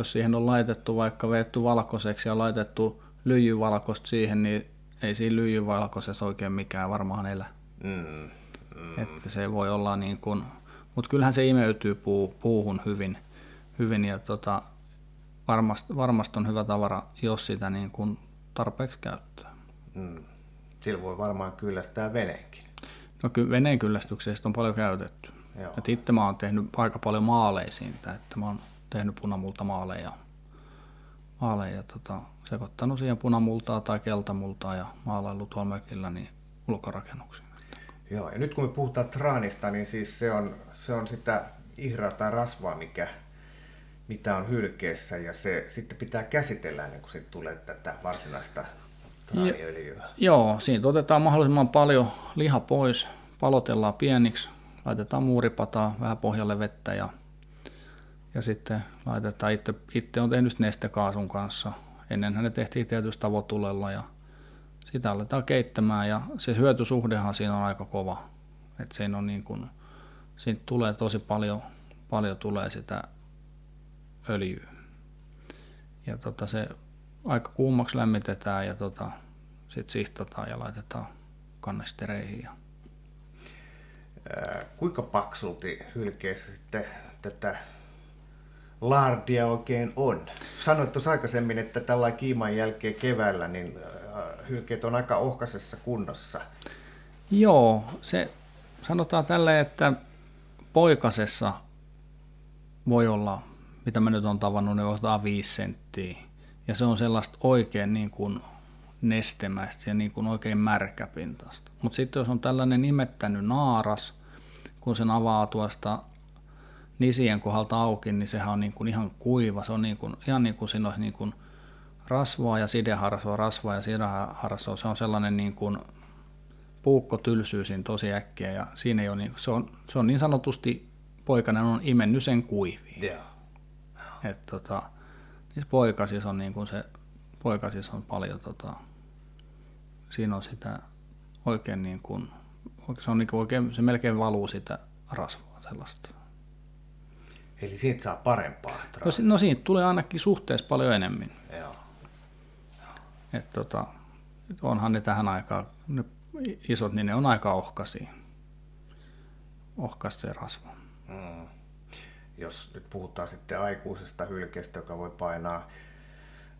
jos siihen on laitettu vaikka veetty valkoiseksi ja laitettu lyijyvalkoista siihen, niin ei siinä lyijyvalkoisessa oikein mikään varmaan elä. Mm, mm. Että se voi olla niin kuin, mutta kyllähän se imeytyy puu, puuhun hyvin, hyvin ja tota, varmasti, varmasti on hyvä tavara, jos sitä niin kuin tarpeeksi käyttää. Mm. Sillä voi varmaan kyllästää veneenkin. No kyllä veneen kyllästyksestä on paljon käytetty. Joo. Et itse mä oon tehnyt aika paljon maaleja siitä, että mä oon tehnyt punamulta maaleja maaleja ja tota, sekoittanut siihen punamultaa tai keltamultaa ja maalailu tuolla mökillä niin ulkorakennuksiin. Joo, ja nyt kun me puhutaan traanista, niin siis se on, se on sitä ihraa tai rasvaa, mikä, mitä on hylkeessä, ja se sitten pitää käsitellä ennen kuin siitä tulee tätä varsinaista traaniöljyä. Joo, siitä otetaan mahdollisimman paljon liha pois, palotellaan pieniksi, laitetaan muuripataa, vähän pohjalle vettä ja, ja sitten laitetaan, itse, itse on tehnyt nestekaasun kanssa. Ennenhän ne tehtiin tietysti tavotulella ja sitä aletaan keittämään ja se hyötysuhdehan siinä on aika kova. Että siinä on niin kuin, siitä tulee tosi paljon, paljon tulee sitä öljyä. Ja tota se aika kuumaksi lämmitetään ja tota, sitten sihtataan ja laitetaan kannestereihin. Ja... Ää, kuinka paksulti hylkeessä sitten tätä lardia oikein on? Sanoit tuossa aikaisemmin, että tällä kiiman jälkeen keväällä niin hylkeet on aika ohkaisessa kunnossa. Joo, se sanotaan tälle, että poikasessa voi olla, mitä mä nyt on tavannut, ne ottaa 5 senttiä. Ja se on sellaista oikein niin kuin nestemäistä ja niin kuin oikein märkäpintaista. Mutta sitten jos on tällainen imettänyt naaras, kun sen avaa tuosta nisien kohdalta auki, niin sehän on niin kuin ihan kuiva. Se on niin kuin, ihan niin kuin siinä olisi niin kuin rasvaa ja sideharsoa, rasvaa ja sideharsoa. Se on sellainen niin kuin puukko tylsyy siinä tosi äkkiä ja siinä ei ole niin, se, on, se on niin sanotusti poikainen on imennyt sen kuiviin. Yeah. Et tota, siis poikasis on niin kuin se, poikasis on paljon tota, siinä on sitä oikein niin kuin, se on niin kuin oikein, se melkein valuu sitä rasvaa sellaista. Eli siitä saa parempaa no, no siitä tulee ainakin suhteessa paljon enemmän. Joo. Et tota, onhan ne tähän aikaan, ne isot, niin ne on aika ohkaisia. Ohkas se rasva. Mm. Jos nyt puhutaan sitten aikuisesta hylkeestä, joka voi painaa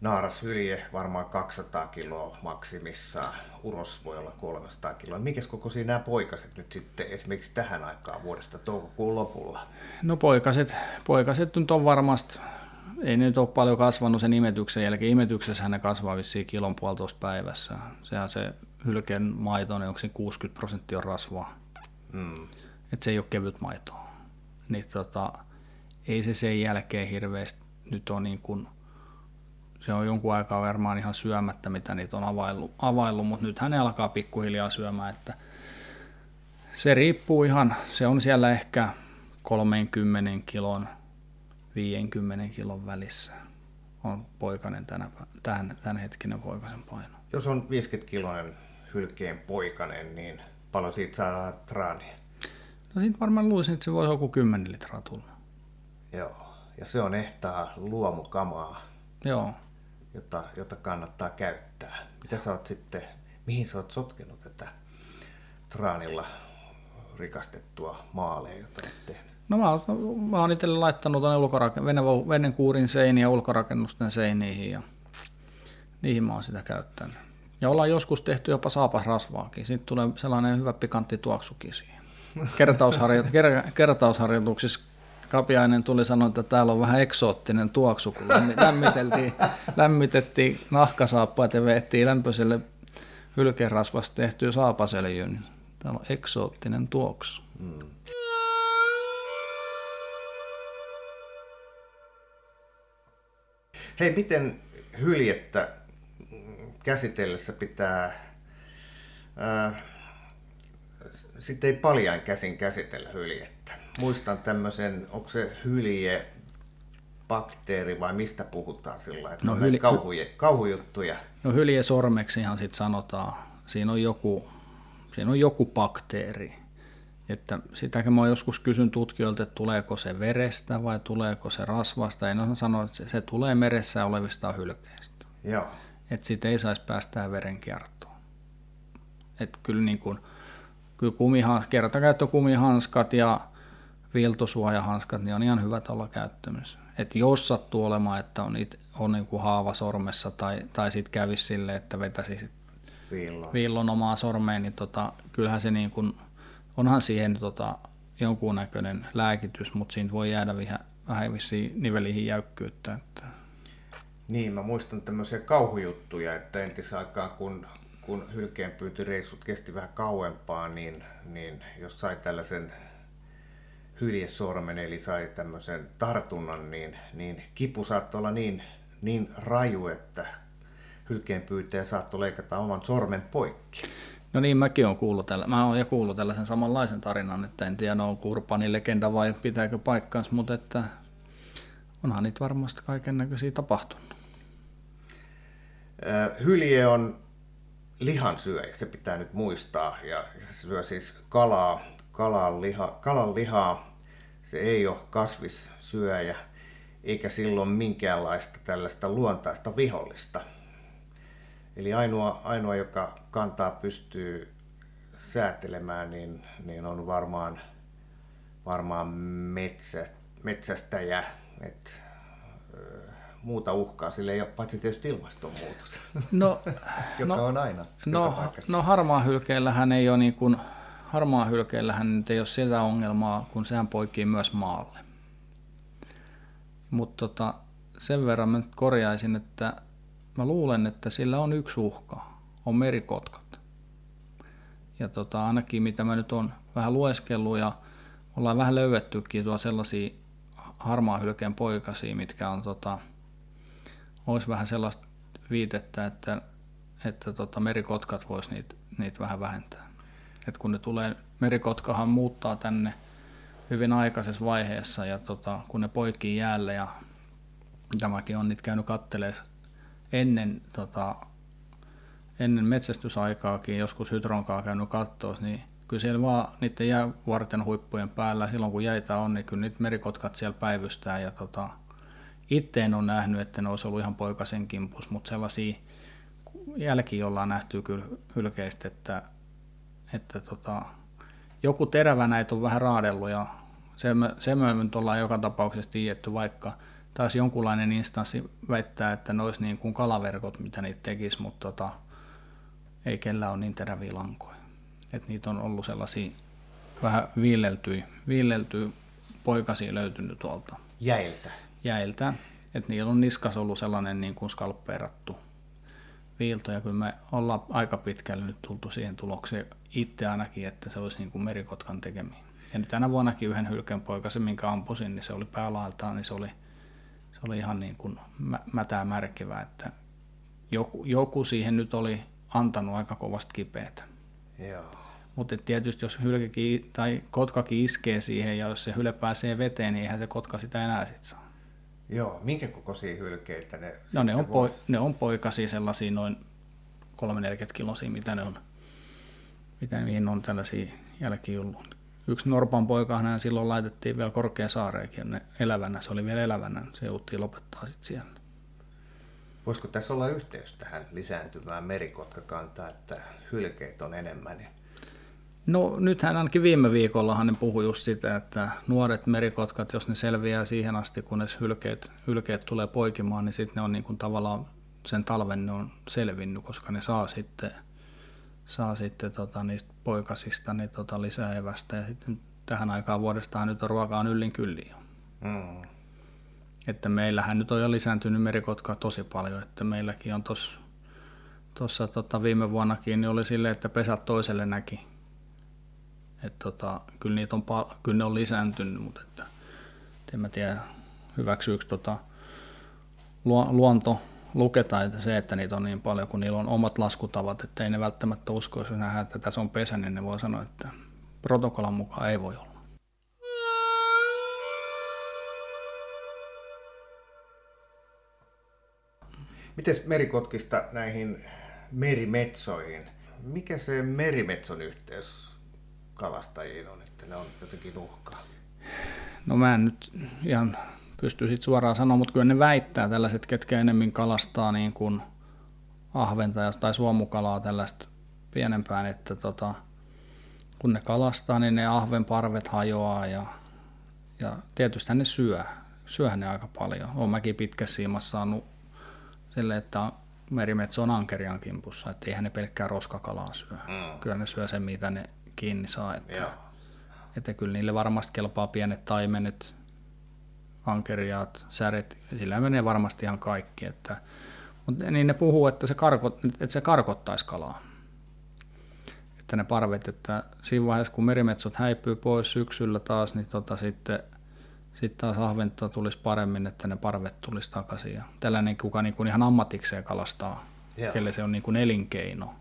naaras hylje varmaan 200 kiloa maksimissaan, uros voi olla 300 kiloa. Mikäs kokoisia nämä poikaset nyt sitten esimerkiksi tähän aikaan vuodesta toukokuun lopulla? No poikaset, poikaset nyt on varmasti, ei nyt ole paljon kasvanut sen imetyksen jälkeen. Imetyksessä ne kasvaa vissiin kilon puolitoista päivässä. Sehän se hylkeen maito, niin onko se 60 prosenttia on rasvaa. Mm. Että se ei ole kevyt maitoa. Niin tota, ei se sen jälkeen hirveästi nyt on niin kuin – se on jonkun aikaa varmaan ihan syömättä, mitä niitä on availlut, availlut mutta nyt hän alkaa pikkuhiljaa syömään, että se riippuu ihan, se on siellä ehkä 30 kilon, 50 kilon välissä on poikainen tänä, tämän, tämän hetkinen poikasen paino. Jos on 50 kiloinen hylkeen poikainen, niin paljon siitä saadaan traania? No siitä varmaan luulisin, että se voi joku 10 litraa tulla. Joo, ja se on ehtaa luomukamaa. Joo jota, jota kannattaa käyttää. Mitä sä oot sitten, mihin sä oot sotkenut tätä traanilla rikastettua maaleja, jota oot tehnyt? No mä, mä oon itselle laittanut tuonne ulkoraken, vene, kuurin seiniä ulkorakennusten seiniin ja niihin mä oon sitä käyttänyt. Ja ollaan joskus tehty jopa saapasrasvaakin. Sitten tulee sellainen hyvä pikantti tuoksukin siihen. *laughs* Kertausharjoituksissa Kapiainen tuli sanoa, että täällä on vähän eksoottinen tuoksu, kun lämmiteltiin, lämmitettiin nahkasaappaat ja veettiin lämpöiselle hylkerasvasta tehtyä saapasöljyyn. Täällä on eksoottinen tuoksu. Mm. Hei, miten hyljettä käsitellessä pitää... Äh, sitten ei paljain käsin käsitellä hyljettä muistan tämmöisen, onko se hylje, bakteeri vai mistä puhutaan sillä että no, hyli... kauhuje, kauhujuttuja? No hylje sormeksihan sitten sanotaan. Siinä on joku, siinä on joku bakteeri. Että sitäkin mä joskus kysyn tutkijoilta, että tuleeko se verestä vai tuleeko se rasvasta. En osaa sanoa, että se, se tulee meressä olevista hylkeistä. Joo. Että siitä ei saisi päästää verenkiertoon. Että kyllä niin kuin, kyllä kumihans, kertakäyttökumihanskat ja viiltosuojahanskat, niin on ihan hyvät olla käyttämässä. Että jos sattuu olemaan, että on, it, on niin kuin haava sormessa tai, tai sitten kävisi silleen, että vetäisi sit viillon. viillon omaa sormeen, niin tota, kyllähän se niin kuin, onhan siihen tota, jonkunnäköinen lääkitys, mutta siinä voi jäädä vähän, vähän vissiin niveliin jäykkyyttä. Että. Niin, mä muistan tämmöisiä kauhujuttuja, että entisaikaan kun, kun hylkeenpyyntireissut kesti vähän kauempaa, niin, niin jos sai tällaisen hyljesormen, eli sai tämmöisen tartunnan, niin, niin kipu saattoi olla niin, niin raju, että hylkeenpyytäjä saattoi leikata oman sormen poikki. No niin, mäkin olen kuullut, tällä, mä olen jo kuullut tällaisen samanlaisen tarinan, että en tiedä, onko Urbanin legenda vai pitääkö paikkaansa, mutta että onhan niitä varmasti kaiken näköisiä tapahtunut. Hylje on lihansyöjä, se pitää nyt muistaa, ja se syö siis kalaa, kalan, liha, kalan lihaa. Se ei ole kasvissyöjä, eikä silloin minkäänlaista tällaista luontaista vihollista. Eli ainoa, ainoa joka kantaa pystyy säätelemään, niin, niin on varmaan, varmaan metsä, metsästäjä. Et, muuta uhkaa, sille ei ole paitsi tietysti ilmastonmuutos, no, *laughs* joka no, on aina no, no harmaa hylkeellähän ei ole niin kuin, harmaa hylkeellähän nyt ei ole sitä ongelmaa, kun sehän poikii myös maalle. Mutta tota, sen verran mä nyt korjaisin, että mä luulen, että sillä on yksi uhka, on merikotkat. Ja tota, ainakin mitä mä nyt on vähän lueskellut ja ollaan vähän löydettykin tuo sellaisia harmaa hylkeen poikasia, mitkä on tota, olisi vähän sellaista viitettä, että, että tota, merikotkat vois niitä, niitä vähän vähentää. Et kun ne tulee, merikotkahan muuttaa tänne hyvin aikaisessa vaiheessa ja tota, kun ne poikii jäälle ja tämäkin on niitä käynyt kattelemaan ennen, tota, ennen metsästysaikaakin, joskus hydronkaa käynyt kattoa, niin kyllä siellä vaan niiden jäävarten huippujen päällä, silloin kun jäitä on, niin kyllä niitä merikotkat siellä päivystää ja tota, itse en ole nähnyt, että ne olisi ollut ihan poikasen kimpus, mutta sellaisia jälkiä ollaan nähty kyllä hylkeistä, että, että tota, joku terävä näitä on vähän raadellut ja se, se me nyt ollaan joka tapauksessa tiedetty, vaikka taas jonkunlainen instanssi väittää, että ne olisi niin kuin kalaverkot, mitä niitä tekisi, mutta tota, ei kellä ole niin teräviä lankoja. Et niitä on ollut sellaisia vähän viileltyjä, viileltyjä poikasia löytynyt tuolta. Jäiltä jäiltä. Että niillä on niskas ollut sellainen niin kuin skalppeerattu viilto, ja kyllä me ollaan aika pitkälle nyt tultu siihen tulokseen itse ainakin, että se olisi niin kuin merikotkan tekemiä. Ja nyt tänä vuonnakin yhden hylkeen poikasen, minkä ampusin, niin se oli päälailtaan, niin se oli, se oli ihan niin kuin mätää märkivä, että joku, joku siihen nyt oli antanut aika kovasti kipeätä. Joo. Mutta tietysti jos hylkekin tai kotkakin iskee siihen ja jos se hyle pääsee veteen, niin eihän se kotka sitä enää sit saa. Joo, minkä kokoisia hylkeitä ne No ne on, poi, ne on poikasia sellaisia noin 340 kilosia, mitä ne on, mitä mihin on tällaisia jälkiä ollut. Yksi Norpan poikahan silloin laitettiin vielä korkea saareekin ne elävänä, se oli vielä elävänä, se jouttiin lopettaa sitten siellä. Voisiko tässä olla yhteys tähän lisääntyvään merikotkakantaan, että hylkeet on enemmän? Niin No nythän ainakin viime viikollahan ne puhui just sitä, että nuoret merikotkat, jos ne selviää siihen asti, kunnes hylkeet, hylkeet tulee poikimaan, niin sitten ne on niin kuin tavallaan sen talven ne on selvinnyt, koska ne saa sitten, saa sitten tota, niistä poikasista niin tota, lisää evästä. Ja sitten tähän aikaan vuodestahan nyt on ruokaa yllin kyllin mm. Että meillähän nyt on jo lisääntynyt merikotka tosi paljon, että meilläkin on tuossa tota, viime vuonnakin niin oli silleen, että pesät toiselle näki et tota, kyllä, niitä on, kyllä ne on lisääntynyt, mutta että, en mä tiedä, hyväksyykö tota, luonto luketa että se, että niitä on niin paljon, kun niillä on omat laskutavat, että ei ne välttämättä usko, jos nähdään, että tässä on pesä, niin ne voi sanoa, että protokollan mukaan ei voi olla. Miten merikotkista näihin merimetsoihin? Mikä se merimetson yhteys kalastajiin on, että ne on jotenkin uhkaa? No mä en nyt ihan pysty sit suoraan sanoa, mutta kyllä ne väittää tällaiset, ketkä enemmän kalastaa niin kuin ahventa tai suomukalaa tällaista pienempään, että tota, kun ne kalastaa, niin ne ahvenparvet hajoaa ja, ja tietysti ne syö. Syöhän ne aika paljon. Olen mäkin pitkässä siimassa saanut sille, että merimetso on ankerian kimpussa, että eihän ne pelkkää roskakalaa syö. Mm. Kyllä ne syö sen, mitä ne kiinni saa. Että, että kyllä niille varmasti kelpaa pienet taimenet, ankeriaat, säret, sillä menee varmasti ihan kaikki. Että, mutta niin ne puhuu, että se, karkot, että se karkottaisi kalaa. Että ne parvet, että siinä vaiheessa kun merimetsot häipyy pois syksyllä taas, niin tota sitten, sitten taas ahventa tulisi paremmin, että ne parvet tulisi takaisin. Ja tällainen, kuka niin kuin ihan ammatikseen kalastaa, Joo. kelle se on niin kuin elinkeino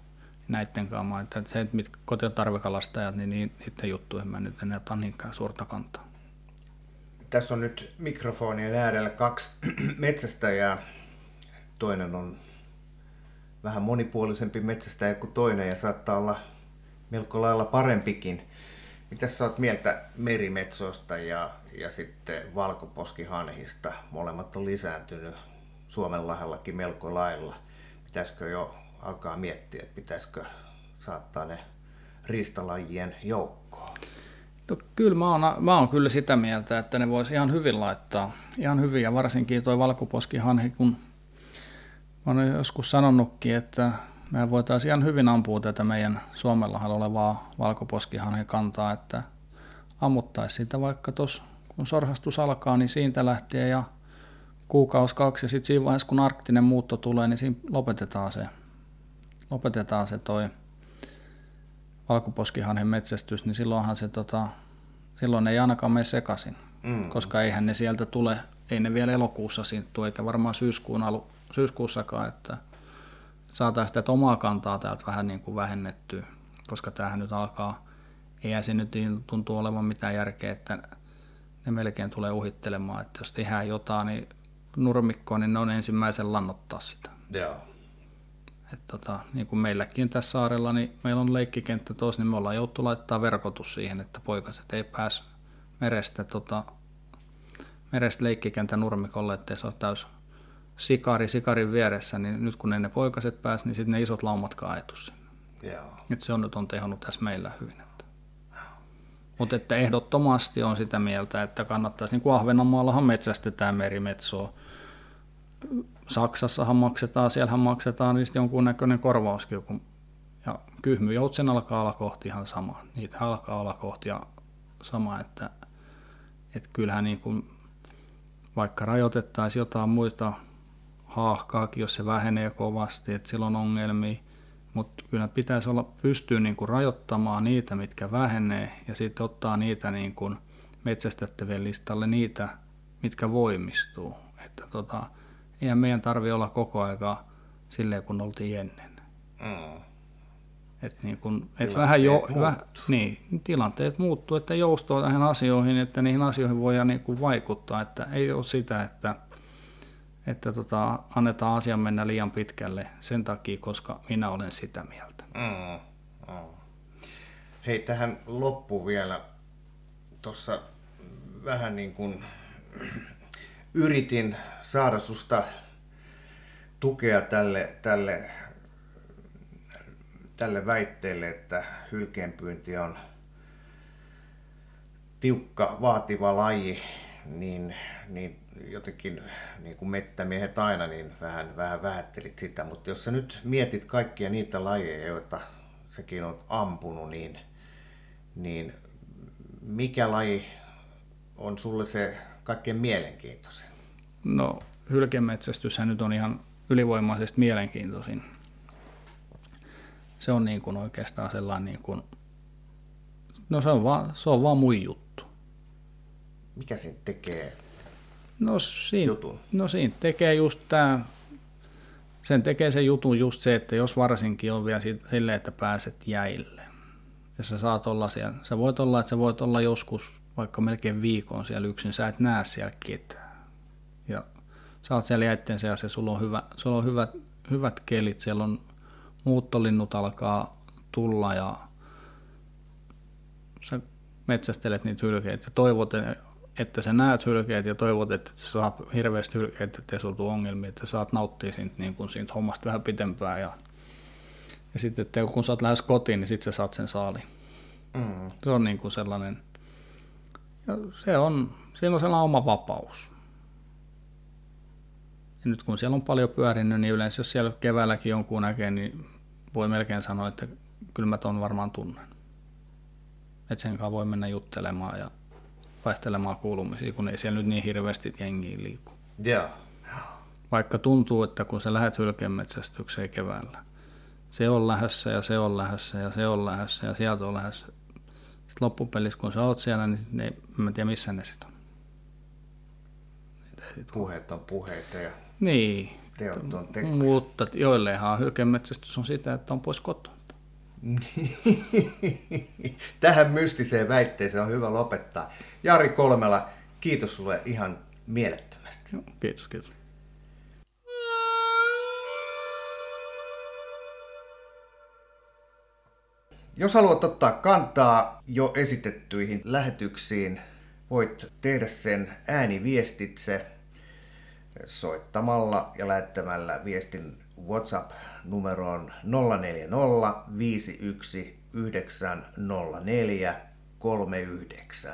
näiden kanssa. Että se, että mit kotitarvekalastajat, niin niiden juttuihin mä nyt en ota niinkään suurta kantaa. Tässä on nyt mikrofonien äärellä kaksi *clears throat* metsästäjää. Toinen on vähän monipuolisempi metsästäjä kuin toinen ja saattaa olla melko lailla parempikin. Mitä sä oot mieltä merimetsoista ja, ja sitten valkoposkihanhista? Molemmat on lisääntynyt Suomenlahdellakin melko lailla. Pitäisikö jo alkaa miettiä, että pitäisikö saattaa ne riistalajien joukkoon? No, kyllä mä oon, mä oon kyllä sitä mieltä, että ne voisi ihan hyvin laittaa. Ihan hyvin ja varsinkin tuo valkoposkihanhi, kun mä oon joskus sanonutkin, että me voitaisiin ihan hyvin ampua tätä meidän Suomella olevaa valkoposkihanhen kantaa, että ammuttaisiin sitä vaikka tuossa, kun sorsastus alkaa, niin siitä lähtien ja kuukausi kaksi ja sitten siinä vaiheessa, kun arktinen muutto tulee, niin siinä lopetetaan se, lopetetaan se toi valkoposkihanhen metsästys, niin silloinhan se tota, silloin ei ainakaan mene sekaisin, mm. koska eihän ne sieltä tule, ei ne vielä elokuussa sinttu, eikä varmaan syyskuun alu, syyskuussakaan, että saataisiin sitä omaa kantaa täältä vähän niin kuin vähennettyä, koska tämähän nyt alkaa, ei se nyt tuntuu olevan mitään järkeä, että ne melkein tulee uhittelemaan, että jos tehdään jotain, niin nurmikkoon, niin ne on ensimmäisen lannottaa sitä. Joo. Et tota, niin kuin meilläkin tässä saarella, niin meillä on leikkikenttä tuossa, niin me ollaan joutu laittaa verkotus siihen, että poikaset ei pääs merestä, tota, merestä leikkikentän nurmikolle, ettei se ole täys sikari sikarin vieressä, niin nyt kun ne, ne poikaset pääs, niin sitten ne isot laumat kaetu sinne. Joo. Et se on nyt on tehonnut tässä meillä hyvin. Että. Mutta että ehdottomasti on sitä mieltä, että kannattaisi, niin kuin Ahvenanmaallahan metsästetään merimetsoa, Saksassahan maksetaan, siellähän maksetaan niistä jonkunnäköinen korvauskin, kun ja kyhmyjoutsen alkaa olla kohti ihan sama. Niitä alkaa olla ja sama, että, että kyllähän niin kuin, vaikka rajoitettaisiin jotain muita haahkaakin, jos se vähenee kovasti, että silloin on ongelmia, mutta kyllä pitäisi olla, pystyä niin kuin rajoittamaan niitä, mitkä vähenee, ja sitten ottaa niitä niin kuin metsästettävien listalle niitä, mitkä voimistuu. Että tota, eihän meidän tarvi olla koko aika silleen, kun oltiin ennen. Mm. Et niin kun, et vähän jo, väh, niin, tilanteet muuttuu, että joustuu tähän asioihin, että niihin asioihin voidaan niin kuin vaikuttaa, että ei ole sitä, että, että tota, annetaan asian mennä liian pitkälle sen takia, koska minä olen sitä mieltä. Mm, mm. Hei, tähän loppu vielä. Tuossa vähän niin kuin yritin saada susta tukea tälle, tälle, tälle väitteelle, että hylkeenpyynti on tiukka, vaativa laji, niin, niin jotenkin niin kuin mettämiehet aina, niin vähän, vähän vähättelit sitä. Mutta jos sä nyt mietit kaikkia niitä lajeja, joita säkin on ampunut, niin, niin mikä laji on sulle se kaikkein mielenkiintoisin? No hylkemetsästyshän nyt on ihan ylivoimaisesti mielenkiintoisin. Se on niin kuin oikeastaan sellainen, niin kuin, no se on, vaan, se on vaan mun juttu. Mikä siinä tekee no siinä, jutun? No siinä tekee just tämä, sen tekee se jutun just se, että jos varsinkin on vielä silleen, että pääset jäille. Ja sä saat olla siellä, sä voit olla, että sä voit olla joskus vaikka melkein viikon siellä yksin, sä et näe siellä ketään. Ja sä oot siellä jäitten seassa ja sulla on, hyvä, sulla on hyvät, hyvät kelit, siellä on muuttolinnut alkaa tulla ja sä metsästelet niitä hylkeitä ja toivot, että sä näet hylkeet ja toivot, että sä saat hirveästi hylkeitä, ettei sulla tule ongelmia, että sä saat nauttia siitä, niin kun siitä hommasta vähän pitempään ja, ja sitten, että kun sä oot lähes kotiin, niin sitten sä saat sen saali. Mm. Se on niin kuin sellainen, ja se on, siinä on sellainen oma vapaus. Ja nyt kun siellä on paljon pyörinyt, niin yleensä jos siellä keväälläkin jonkun näkee, niin voi melkein sanoa, että kyllä mä ton varmaan tunnen. Että sen kanssa voi mennä juttelemaan ja vaihtelemaan kuulumisia, kun ei siellä nyt niin hirveästi jengiä liiku. Joo. Vaikka tuntuu, että kun sä lähdet hylkeenmetsästykseen keväällä, se on lähössä ja se on lähössä ja se on lähössä ja sieltä on lähössä. Sitten loppupelissä, kun sä oot siellä, niin ne, mä en tiedä missä ne sitten on. Puheet on puheita ja Niin, teot on tekoja. mutta joillehan hylkeenmetsästys on sitä, että on pois kotoa. *laughs* Tähän mystiseen väitteeseen on hyvä lopettaa. Jari Kolmela, kiitos sulle ihan mielettömästi. Joo, kiitos, kiitos. Jos haluat ottaa kantaa jo esitettyihin lähetyksiin, voit tehdä sen ääniviestitse soittamalla ja lähettämällä viestin WhatsApp-numeroon 040 51 904 39.